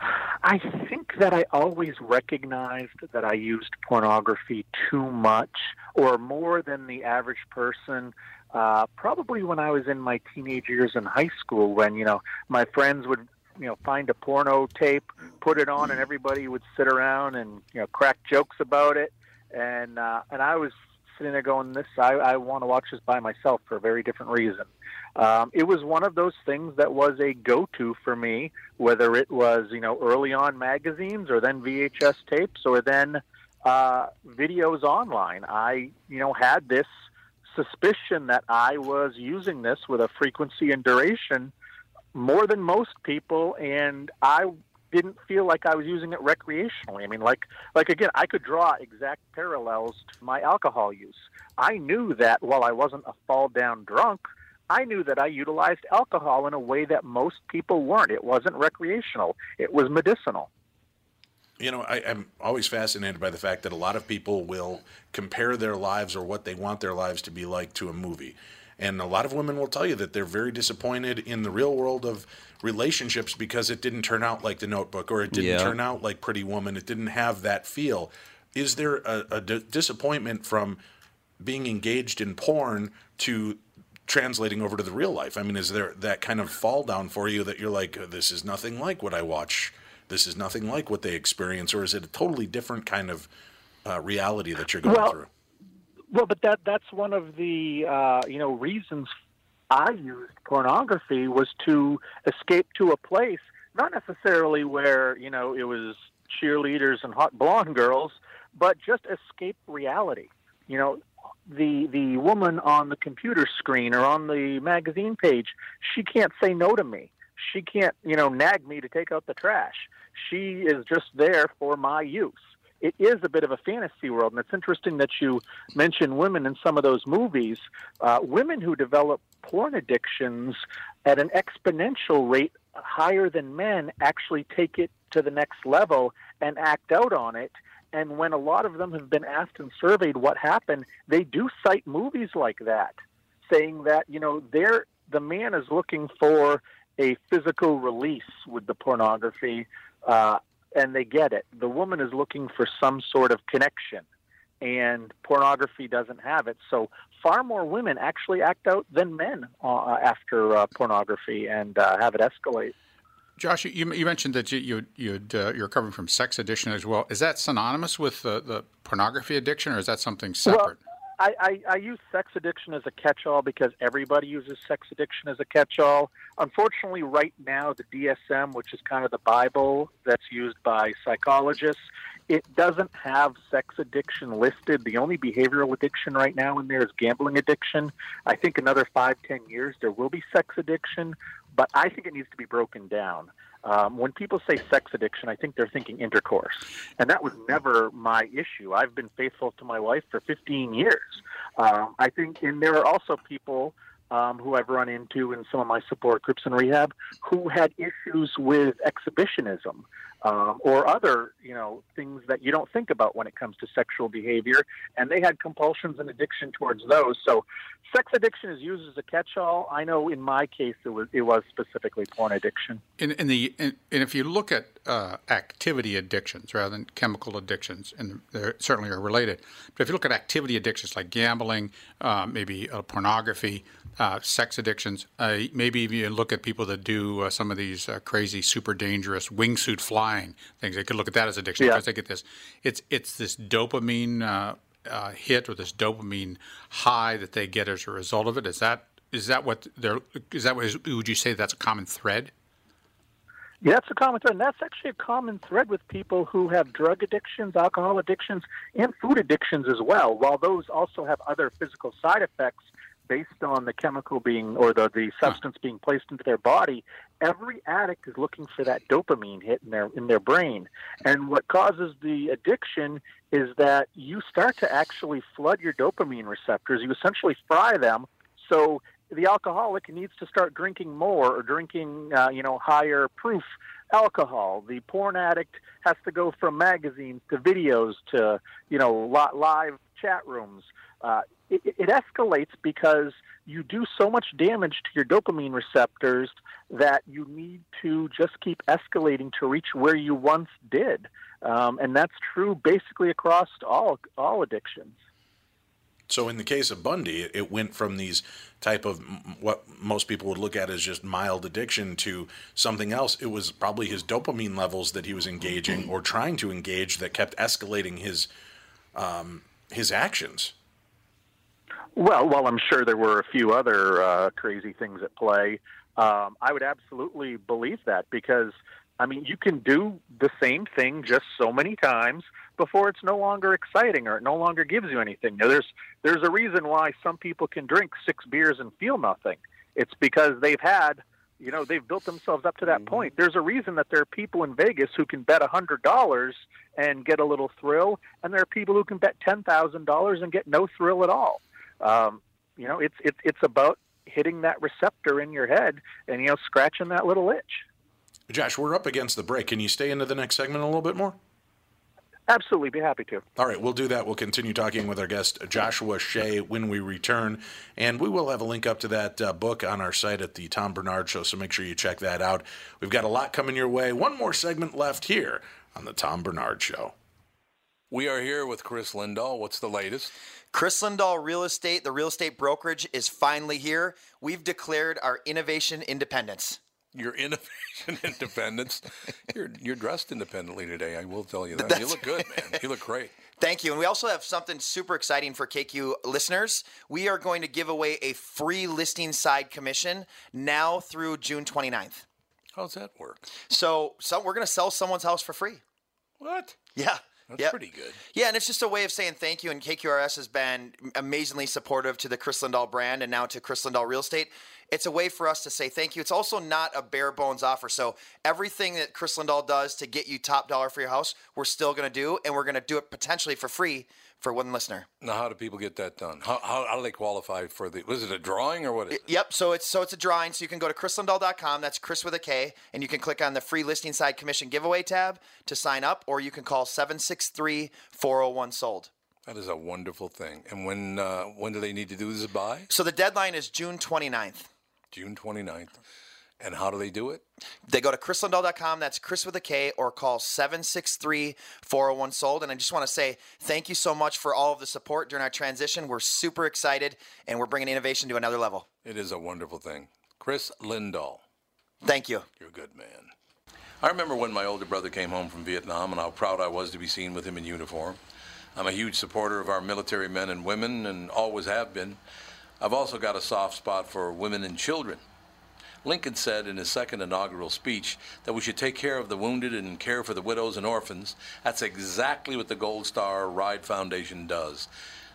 Speaker 1: (sighs)
Speaker 7: I think that I always recognized that I used pornography too much or more than the average person. Uh, probably when I was in my teenage years in high school, when you know my friends would you know find a porno tape, put it on, and everybody would sit around and you know crack jokes about it. And uh, and I was sitting there going, "This I, I want to watch this by myself for a very different reason." Um, it was one of those things that was a go-to for me, whether it was you know early on magazines or then VHS tapes or then uh, videos online. I you know had this suspicion that I was using this with a frequency and duration more than most people, and I didn't feel like I was using it recreationally. I mean, like like again, I could draw exact parallels to my alcohol use. I knew that while I wasn't a fall down drunk, I knew that I utilized alcohol in a way that most people weren't. It wasn't recreational. It was medicinal.
Speaker 1: You know, I, am always fascinated by the fact that a lot of people will compare their lives or what they want their lives to be like to a movie. And a lot of women will tell you that they're very disappointed in the real world of relationships because it didn't turn out like the notebook or it didn't yeah. turn out like Pretty Woman. It didn't have that feel. Is there a, a d- disappointment from being engaged in porn to translating over to the real life? I mean, is there that kind of fall down for you that you're like, this is nothing like what I watch? This is nothing like what they experience? Or is it a totally different kind of uh, reality that you're going
Speaker 7: well,
Speaker 1: through?
Speaker 7: Well, but that that's one of the uh, you know reasons I used pornography was to escape to a place, not necessarily where you know it was cheerleaders and hot blonde girls, but just escape reality. You know, the the woman on the computer screen or on the magazine page, she can't say no to me. She can't, you know, nag me to take out the trash. She is just there for my use it is a bit of a fantasy world. And it's interesting that you mention women in some of those movies. Uh, women who develop porn addictions at an exponential rate higher than men actually take it to the next level and act out on it. And when a lot of them have been asked and surveyed what happened, they do cite movies like that, saying that, you know, they're, the man is looking for a physical release with the pornography. Uh, and they get it. The woman is looking for some sort of connection, and pornography doesn't have it. So far more women actually act out than men uh, after uh, pornography and uh, have it escalate.
Speaker 2: Josh, you, you mentioned that you, you you'd, uh, you're recovering from sex addiction as well. Is that synonymous with the, the pornography addiction, or is that something separate?
Speaker 7: Well, I, I, I, use sex addiction as a catch-all because everybody uses sex addiction as a catch-all. Unfortunately, right now, the DSM, which is kind of the Bible that's used by psychologists, it doesn't have sex addiction listed. The only behavioral addiction right now in there is gambling addiction. I think another five, ten years there will be sex addiction, but I think it needs to be broken down. Um, when people say sex addiction, I think they're thinking intercourse. And that was never my issue. I've been faithful to my wife for 15 years. Um, I think, and there are also people um, who I've run into in some of my support groups in rehab who had issues with exhibitionism um, or other, you know, things that you don't think about when it comes to sexual behavior, and they had compulsions and addiction towards those. So, sex addiction is used as a catch-all. I know in my case it was it was specifically porn addiction.
Speaker 2: In, in the in, and if you look at uh, activity addictions rather than chemical addictions, and they certainly are related. But if you look at activity addictions like gambling, uh, maybe uh, pornography, uh, sex addictions, uh, maybe even you look at people that do uh, some of these crazy, super dangerous wingsuit flying things. They could look at that as addiction
Speaker 7: yeah.
Speaker 2: because they get this. It's it's this dopamine uh, hit or this dopamine high that they get as a result of it? Is that is that what they're is that what, would you say that's a common thread?
Speaker 7: Yeah, that's a common thread. And that's actually a common thread with people who have drug addictions, alcohol addictions, and food addictions as well. While those also have other physical side effects based on the chemical being or the, the substance being placed into their body, every addict is looking for that dopamine hit in their in their brain. And what causes the addiction is that you start to actually flood your dopamine receptors. You essentially fry them. So the alcoholic needs to start drinking more or drinking, uh, you know, higher proof alcohol. The porn addict has to go from magazines to videos to, you know, live chat rooms. Uh, it, it escalates because you do so much damage to your dopamine receptors that you need to just keep escalating to reach where you once did. Um, and that's true basically across all all addictions.
Speaker 1: So in the case of Bundy, it- went from these type of what most people would look at as just mild addiction to something else. It was probably his dopamine levels that he was engaging or trying to engage that kept escalating his um, his actions.
Speaker 7: Well, while I'm sure there were a few other uh, crazy things at play, um, I would absolutely believe that because, I mean, you can do the same thing just so many times before it's no longer exciting or it no longer gives you anything. Now, there's there's a reason why some people can drink six beers and feel nothing. It's because they've had, you know, they've built themselves up to that point. There's a reason that there are people in Vegas who can bet a hundred dollars and get a little thrill, and there are people who can bet ten thousand dollars and get no thrill at all. Um, you know, it's it's it's about hitting that receptor in your head and you know scratching that little itch.
Speaker 1: Josh, we're up against the break. Can you stay into the next segment a little bit more?
Speaker 7: Absolutely, be happy to.
Speaker 1: All right, we'll do that. We'll continue talking with our guest, Joshua Shea, when we return. And we will have a link up to that uh, book on our site at the Tom Barnard Show, so make sure you check that out. We've got a lot coming your way. One more segment left here on the Tom Barnard Show.
Speaker 5: We are here with Chris Lindahl. What's the latest?
Speaker 8: Chris Lindahl Real Estate, the real estate brokerage, is finally here. We've declared our innovation independence.
Speaker 5: Your innovation (laughs) independence. You're you're dressed independently today. I will tell you that.
Speaker 8: That's
Speaker 5: you look good, man. You look great. (laughs)
Speaker 8: Thank you. And we also have something super exciting for KQ listeners. We are going to give away a free listing side commission now through June 29th.
Speaker 5: How's that work?
Speaker 8: So, so we're going to sell someone's house for free.
Speaker 5: What?
Speaker 8: Yeah.
Speaker 5: That's
Speaker 8: Yep.
Speaker 5: pretty good.
Speaker 8: Yeah, and it's just a way of saying thank you. And KQRS has been amazingly supportive to the Chris Lindahl brand and now to Chris Lindahl Real Estate. It's a way for us to say thank you. It's also not a bare bones offer. So everything that Chris Lindahl does to get you top dollar for your house, we're still going to do, and we're going to do it potentially for free for one listener.
Speaker 5: Now, how do people get that done? How, how, how do they qualify for the? Was it a drawing or what is it?
Speaker 8: Yep. So it's so it's a drawing. So you can go to chrislindahl.com. That's Chris with a K, and you can click on the free listing side commission giveaway tab to sign up, or you can call 763-401 sold.
Speaker 5: That is a wonderful thing. And when uh, when do they need to do this by?
Speaker 8: So the deadline is June 29th.
Speaker 5: June 29th. And how do they do it?
Speaker 8: They go to chrislindahl.com. That's Chris with a K, or call 763 401 sold. And I just want to say thank you so much for all of the support during our transition. We're super excited, and we're bringing innovation to another level.
Speaker 5: It is a wonderful thing. Chris Lindahl.
Speaker 8: Thank you.
Speaker 5: You're a good man. I remember when my older brother came home from Vietnam and how proud I was to be seen with him in uniform. I'm a huge supporter of our military men and women and always have been. I've also got a soft spot for women and children. Lincoln said in his second inaugural speech that we should take care of the wounded and care for the widows and orphans. That's exactly what the Gold Star Ride Foundation does.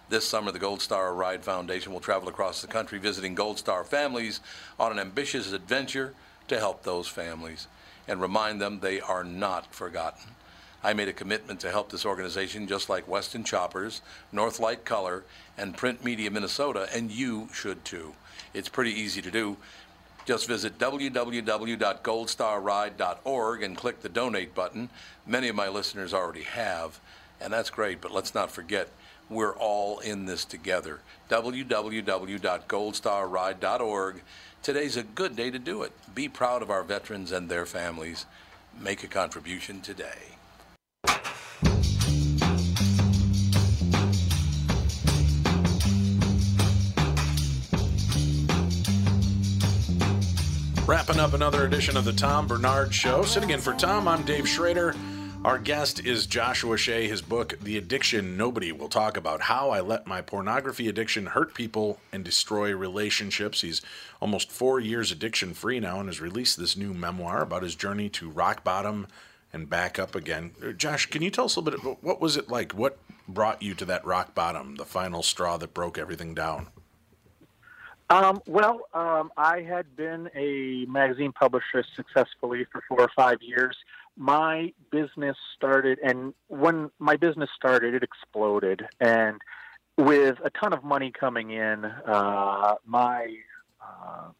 Speaker 5: This summer, the Gold Star Ride Foundation will travel across the country visiting Gold Star families on an ambitious adventure to help those families and remind them they are not forgotten. I made a commitment to help this organization just like Weston Choppers, Northlight Color, and Print Media Minnesota, and you should too. It's pretty easy to do. Just visit www.goldstarride.org and click the donate button. Many of my listeners already have, and that's great, but let's not forget we're all in this together. www.goldstarride.org. Today's a good day to do it. Be proud of our veterans and their families. Make a contribution today.
Speaker 1: Wrapping up another edition of the Tom Barnard Show. Sitting in for Tom, I'm Dave Schrader. Our guest is Joshua Shea. His book, The Addiction Nobody Will Talk About How I Let My Pornography Addiction Hurt People and Destroy Relationships. He's almost four years addiction free now and has released this new memoir about his journey to rock bottom and back up again. Uh, Josh, can you tell us a little bit about what was it like? What brought you to that rock bottom, the final straw that broke everything down?
Speaker 7: Um, well, um, I had been a magazine publisher successfully for four or five years. My business started, and when my business started, it exploded. And with a ton of money coming in, uh, my uh,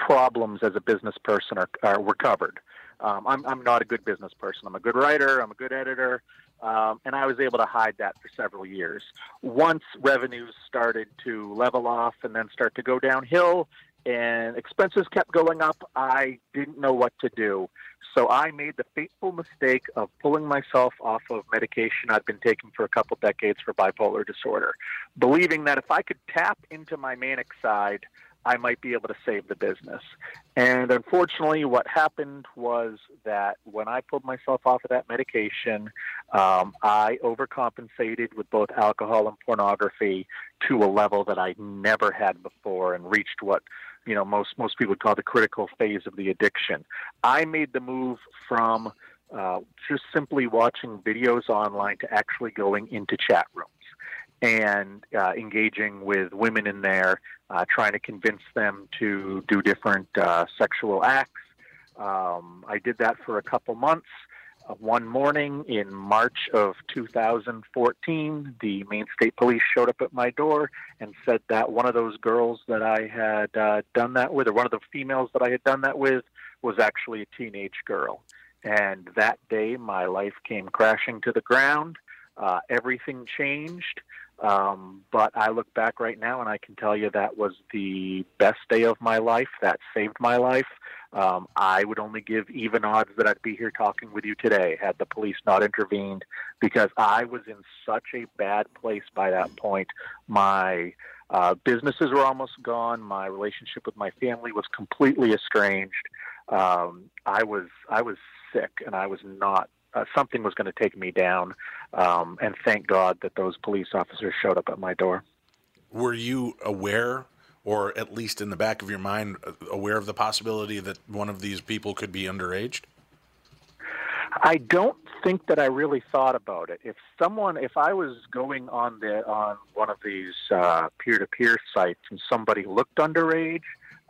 Speaker 7: problems as a business person are, are were covered. Um, I'm, I'm not a good business person. I'm a good writer. I'm a good editor. Um, and I was able to hide that for several years. Once revenues started to level off and then start to go downhill, and expenses kept going up. I didn't know what to do. So I made the fateful mistake of pulling myself off of medication I'd been taking for a couple decades for bipolar disorder, believing that if I could tap into my manic side, I might be able to save the business. And unfortunately, what happened was that when I pulled myself off of that medication, um, I overcompensated with both alcohol and pornography to a level that I never had before and reached what you know most most people would call the critical phase of the addiction. I made the move from uh, just simply watching videos online to actually going into chat rooms and uh, engaging with women in there, uh, trying to convince them to do different uh, sexual acts. Um, I did that for a couple months. Uh, one morning in March of 2014, the Maine State Police showed up at my door and said that one of those girls that I had uh, done that with, or one of the females that I had done that with, was actually a teenage girl. And that day, my life came crashing to the ground. Uh, everything changed. Um, but I look back right now and I can tell you that was the best day of my life. That saved my life. Um, I would only give even odds that I'd be here talking with you today had the police not intervened because I was in such a bad place by that point. My uh, businesses were almost gone. My relationship with my family was completely estranged. Um, I was I was sick and I was not uh, something was going to take me down. Um, and thank God that those police officers showed up at my door.
Speaker 1: Were you aware, or at least in the back of your mind, uh, aware of the possibility that one of these people could be underage?
Speaker 7: I don't think that I really thought about it. If someone, if I was going on the on one of these uh, peer-to-peer sites and somebody looked underage,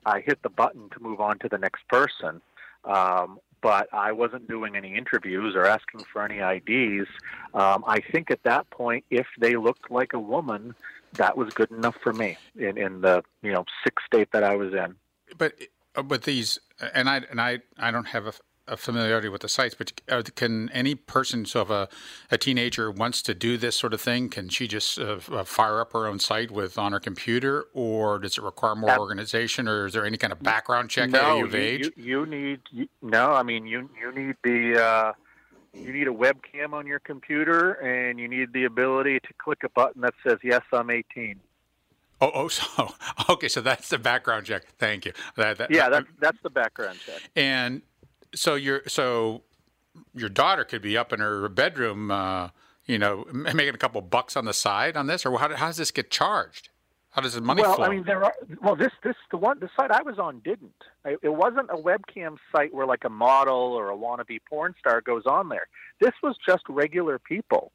Speaker 7: I hit the button to move on to the next person. Um, but I wasn't doing any interviews or asking for any IDs. Um, I think at that point, if they looked like a woman, that was good enough for me in, in the you know sixth state that I was in.
Speaker 2: But but these and I and I I don't have a, a familiarity with the sites, but uh, can any person, so if a, a teenager wants to do this sort of thing, can she just uh, uh fire up her own site with on her computer, or does it require more organization, or is there any kind of background check
Speaker 7: no,
Speaker 2: you,
Speaker 7: you, you, need no. I mean, you you need the uh, you need a webcam on your computer, and you need the ability to click a button that says "Yes, I'm 18."
Speaker 2: Oh, oh, (laughs) so okay, so that's the background check. Thank you.
Speaker 7: That, that, yeah, that's that's the background check.
Speaker 2: And so your so your daughter could be up in her bedroom, uh, you know, making a couple bucks on the side on this, or how, how does this get charged? How does the money
Speaker 7: well,
Speaker 2: flow?
Speaker 7: I mean, there are. Well, this this the one the site I was on didn't. It wasn't a webcam site where like a model or a wannabe porn star goes on there. This was just regular people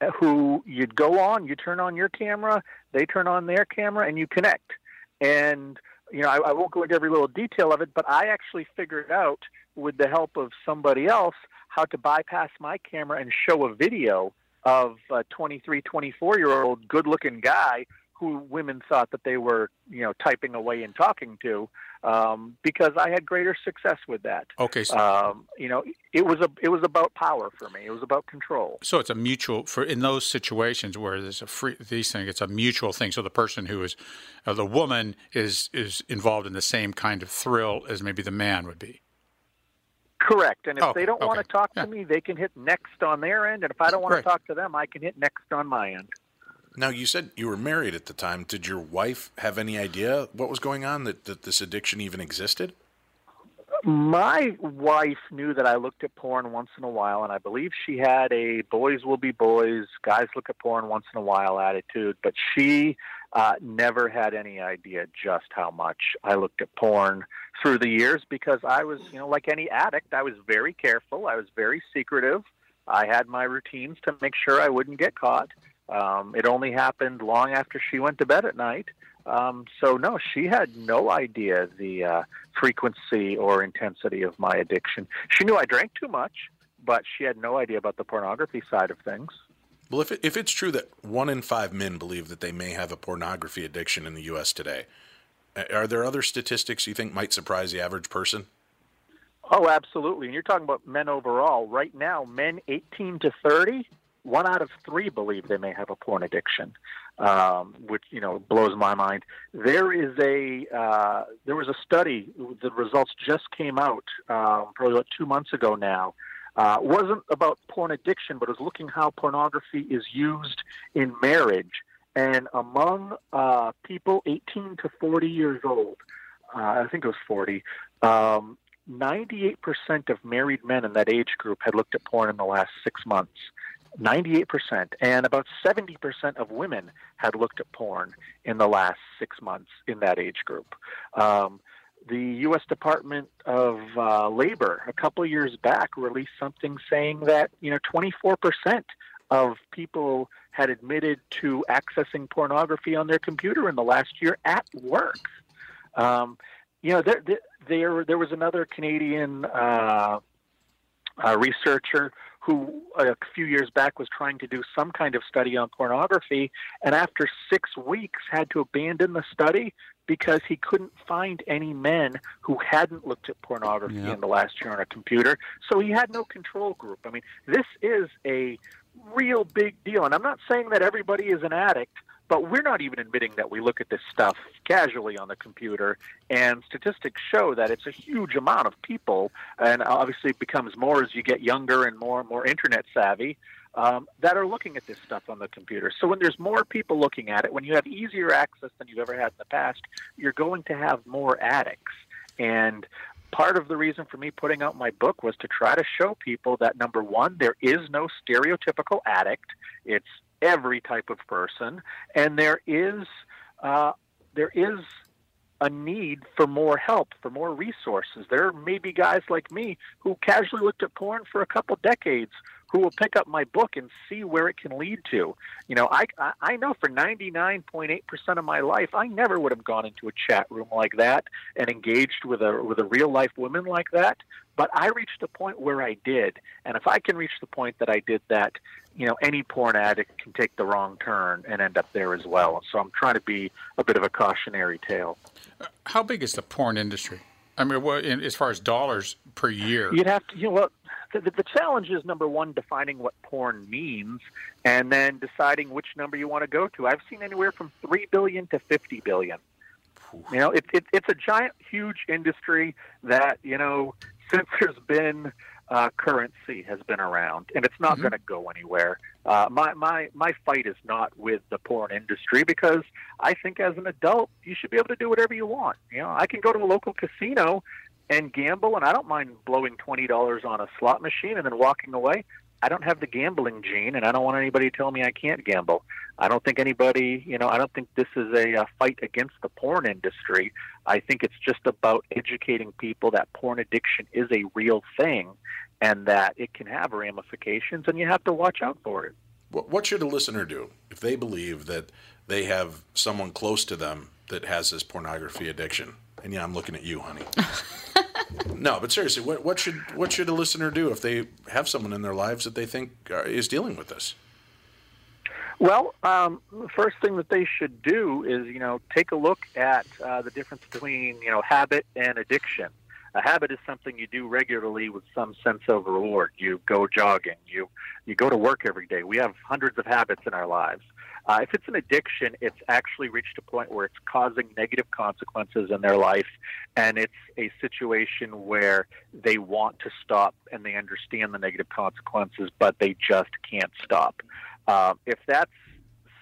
Speaker 7: uh, who you'd go on, you turn on your camera, they turn on their camera, and you connect. And you know, I, I won't go into every little detail of it, but I actually figured out with the help of somebody else how to bypass my camera and show a video of a 23, 24 year old good looking guy who women thought that they were, you know, typing away and talking to, um, because I had greater success with that.
Speaker 2: Okay. So,
Speaker 7: um, you know, it was a it was about power for me. It was about control.
Speaker 2: So it's a mutual for in those situations where there's a free these things. It's a mutual thing. So the person who is uh, the woman is is involved in the same kind of thrill as maybe the man would be.
Speaker 7: Correct. And if
Speaker 2: Oh,
Speaker 7: they don't want to talk to me, they can hit next on their end. And if I don't want
Speaker 2: Right.
Speaker 7: to talk to them, I can hit next on my end.
Speaker 1: Now, you said you were married at the time. Did your wife have any idea what was going on, that, that this addiction even existed?
Speaker 7: My wife knew that I looked at porn once in a while, and I believe she had a boys will be boys, guys look at porn once in a while attitude, but she uh, never had any idea just how much I looked at porn through the years because I was, you know, like any addict, I was very careful, I was very secretive. I had my routines to make sure I wouldn't get caught. Um, it only happened long after she went to bed at night. Um, so no, she had no idea the uh, frequency or intensity of my addiction. She knew I drank too much, but she had no idea about the pornography side of things.
Speaker 1: Well, if, it, if it's true that one in five men believe that they may have a pornography addiction in the U.S. today, are there other statistics you think might surprise the average person?
Speaker 7: Oh, absolutely. And you're talking about men overall. Right now, men 18 to 30, one out of three believe they may have a porn addiction. um, which you know blows my mind. There is a uh, there was a study. The results just came out um, probably about two months ago now. Uh, wasn't about porn addiction, but it was looking how pornography is used in marriage and among uh, people 18 to 40 years old. Uh, I think it was 40. Um, 98% of married men in that age group had looked at porn in the last six months. 98%. And about 70% of women had looked at porn in the last six months in that age group. Um, the U.S. Department of uh, Labor, a couple years back, released something saying that, you know, 24% of people had admitted to accessing pornography on their computer in the last year at work. Um, you know, there, there, there was another Canadian uh, uh, researcher who uh, a few years back was trying to do some kind of study on pornography, and after six weeks had to abandon the study because he couldn't find any men who hadn't looked at pornography yeah. in the last year on a computer. So he had no control group. I mean, this is a real big deal. And I'm not saying that everybody is an addict, but we're not even admitting that we look at this stuff casually on the computer. And statistics show that it's a huge amount of people, and obviously it becomes more as you get younger and more and more internet savvy. Um, that are looking at this stuff on the computer. So when there's more people looking at it, when you have easier access than you've ever had in the past, you're going to have more addicts. And part of the reason for me putting out my book was to try to show people that number one, there is no stereotypical addict. It's every type of person, and there is uh, there is a need for more help, for more resources. There may be guys like me who casually looked at porn for a couple decades who will pick up my book and see where it can lead to. You know, I I know for 99.8% of my life, I never would have gone into a chat room like that and engaged with a with a real life woman like that. But I reached a point where I did, and if I can reach the point that I did that, you know, any porn addict can take the wrong turn and end up there as well. So I'm trying to be a bit of a cautionary tale.
Speaker 2: Uh, how big is the porn industry? I mean, what, as far as dollars per year?
Speaker 7: You'd have to, you know, well, the, the challenge is number one, defining what porn means, and then deciding which number you want to go to. I've seen anywhere from three billion to fifty billion. You know, it's it, it's a giant, huge industry that you know (laughs) since there's been uh, currency has been around, and it's not mm-hmm. going to go anywhere. Uh, my my my fight is not with the porn industry because I think as an adult you should be able to do whatever you want. You know, I can go to a local casino and gamble, and I don't mind blowing twenty dollars on a slot machine and then walking away. I don't have the gambling gene, and I don't want anybody to tell me I can't gamble. I don't think anybody, you know, I don't think this is a, a fight against the porn industry. I think it's just about educating people that porn addiction is a real thing and that it can have ramifications, and you have to watch out for it.
Speaker 1: What should a listener do if they believe that they have someone close to them that has this pornography addiction? And yeah, I'm looking at you, honey. (laughs) no, but seriously, what, what should what should a listener do if they have someone in their lives that they think is dealing with this?
Speaker 7: Well, um, the first thing that they should do is, you know, take a look at uh, the difference between, you know, habit and addiction. A habit is something you do regularly with some sense of reward. You go jogging. You you go to work every day. We have hundreds of habits in our lives. Uh, if it's an addiction, it's actually reached a point where it's causing negative consequences in their life, and it's a situation where they want to stop and they understand the negative consequences, but they just can't stop. Uh, if that's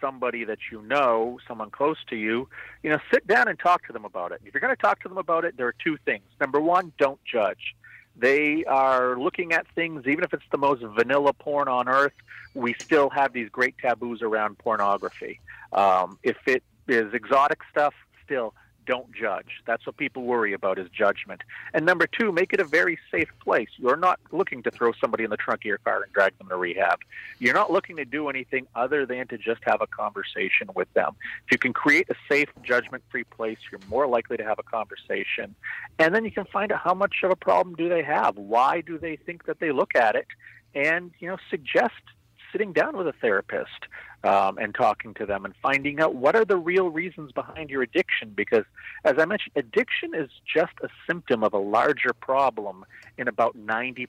Speaker 7: somebody that you know, someone close to you, you know, sit down and talk to them about it. If you're going to talk to them about it, there are two things. Number one, don't judge. They are looking at things, even if it's the most vanilla porn on earth, we still have these great taboos around pornography. Um, if it is exotic stuff, still don't judge. That's what people worry about is judgment. And number two, make it a very safe place. You're not looking to throw somebody in the trunk of your car and drag them to rehab. You're not looking to do anything other than to just have a conversation with them. If you can create a safe, judgment-free place, you're more likely to have a conversation. And then you can find out how much of a problem do they have? Why do they think that they look at it? And, you know, suggest sitting down with a therapist. Um, and talking to them and finding out what are the real reasons behind your addiction. Because, as I mentioned, addiction is just a symptom of a larger problem in about 90%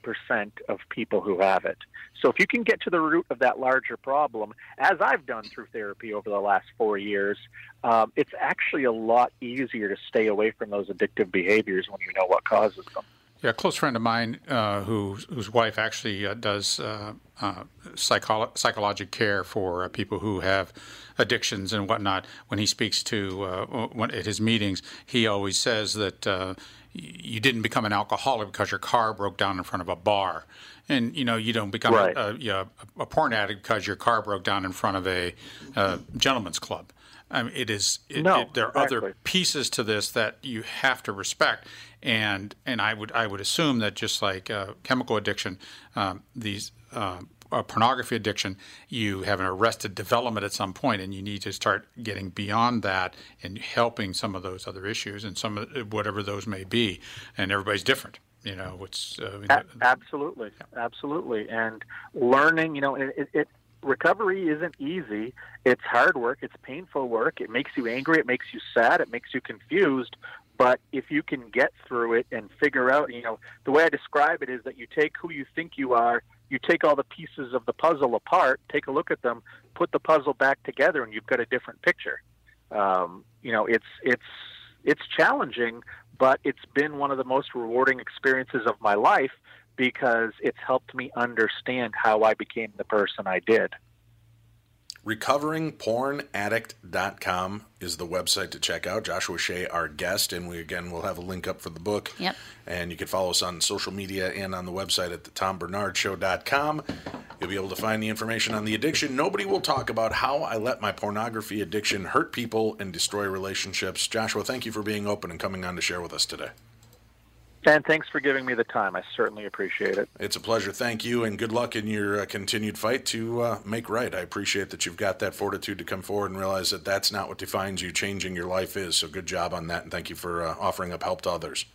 Speaker 7: of people who have it. So, if you can get to the root of that larger problem, as I've done through therapy over the last four years, um, it's actually a lot easier to stay away from those addictive behaviors when you know what causes them.
Speaker 2: Yeah, a close friend of mine uh, who, whose wife actually uh, does uh, uh psycholo- psychological care for uh, people who have addictions and whatnot. When he speaks to uh, when, at his meetings, he always says that you didn't become an alcoholic because your car broke down in front of a bar. And you know you don't become right. a, a, a, porn addict because your car broke down in front of a gentleman's club. I mean, it is. It,
Speaker 7: no,
Speaker 2: it, there are
Speaker 7: exactly.
Speaker 2: other pieces to this that you have to respect, and and I would I would assume that just like uh, chemical addiction, um, these. Uh, pornography addiction, you have an arrested development at some point, and you need to start getting beyond that and helping some of those other issues and some of whatever those may be. And everybody's different you know it's uh,
Speaker 7: a- absolutely yeah. absolutely and learning you know it, it, recovery isn't easy. It's hard work. It's painful work. It makes you angry. It makes you sad. It makes you confused. But if you can get through it and figure out, you know, the way I describe it is that you take who you think you are, you take all the pieces of the puzzle apart, take a look at them, put the puzzle back together, and you've got a different picture. Um, you know, it's it's it's challenging, but it's been one of the most rewarding experiences of my life because it's helped me understand how I became the person I did.
Speaker 1: RecoveringPornAddict.com is the website to check out. Joshua Shea, our guest, and we again will have a link up for the book.
Speaker 4: Yep.
Speaker 1: And you can follow us on social media and on the website at the TomBarnardShow.com. You'll be able to find the information on the addiction. Nobody will talk about how I let my pornography addiction hurt people and destroy relationships. Joshua, thank you for being open and coming on to share with us today.
Speaker 7: And thanks for giving me the time. I certainly appreciate it.
Speaker 1: It's a pleasure. Thank you, and good luck in your uh, continued fight to uh, make right. I appreciate that you've got that fortitude to come forward and realize that that's not what defines you. Changing your life is. So good job on that, and thank you for uh, offering up help to others.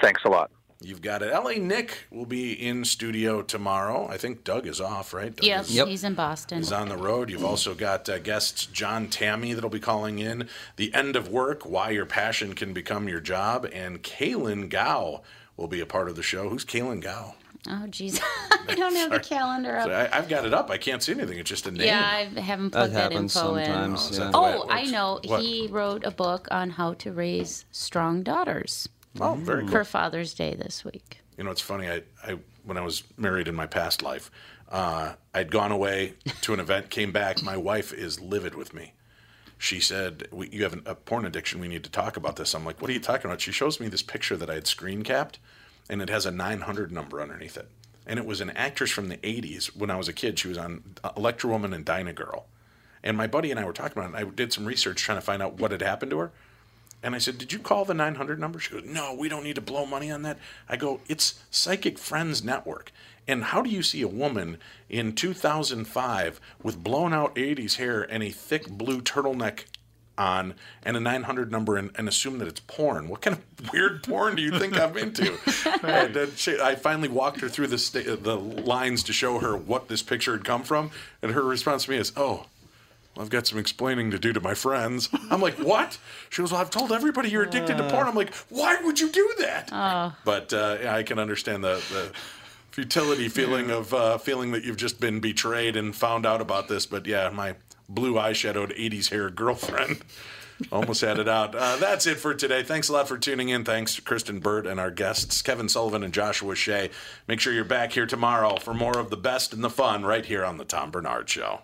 Speaker 7: Thanks a lot.
Speaker 1: You've got it. LA Nick will be in studio tomorrow. I think Doug is off, right? Doug
Speaker 4: yep,
Speaker 1: is,
Speaker 4: yep, he's in Boston.
Speaker 1: He's on the road. You've also got uh, guests John Tamny that'll be calling in. The End of Work, Why Your Passion Can Become Your Job, and Kaylin Gao will be a part of the show. Who's Kaylin Gao?
Speaker 4: Oh, jeez. (laughs) I don't have the calendar up.
Speaker 1: I, have got it up. I can't see anything. It's just a name.
Speaker 4: Yeah, I haven't put that,
Speaker 3: that
Speaker 4: info
Speaker 3: sometimes,
Speaker 4: in.
Speaker 3: Yeah.
Speaker 4: Oh, I know. What? He wrote a book on how to raise strong daughters.
Speaker 1: Oh, very
Speaker 4: For. Father's Day this week.
Speaker 1: You know, it's funny. I, I when I was married in my past life, uh, I'd gone away (laughs) to an event, came back. My wife is livid with me. She said, we, "You have an, a porn addiction. We need to talk about this." I'm like, "What are you talking about?" She shows me this picture that I had screen capped, and it has a 900 number underneath it. And it was an actress from the 80s when I was a kid. She was on Electra Woman and Dyna Girl. And my buddy and I were talking about it. And I did some research trying to find out what had happened to her. And I said, Did you call the 900 number? She goes, No, we don't need to blow money on that. I go, It's Psychic Friends Network. And how do you see a woman in 2005 with blown out 80s hair and a thick blue turtleneck on and a 900 number and, and, assume that it's porn. What kind of (laughs) weird porn do you think I'm into? (laughs) and she, I finally walked her through the, sta- the lines to show her what this picture had come from. And her response to me is, Oh, I've got some explaining to do to my friends. (laughs) I'm like, what? She goes, well, I've told everybody you're addicted uh, to porn. I'm like, why would you do that?
Speaker 4: Uh,
Speaker 1: but uh, I can understand the, the futility feeling of uh, feeling that you've just been betrayed and found out about this. But yeah, my blue eyeshadowed 80s hair girlfriend (laughs) almost had it out. Uh, that's it for today. Thanks a lot for tuning in. Thanks to Kristen Burt and our guests, Kevin Sullivan and Joshua Shea. Make sure you're back here tomorrow for more of the best and the fun right here on The Tom Barnard Show.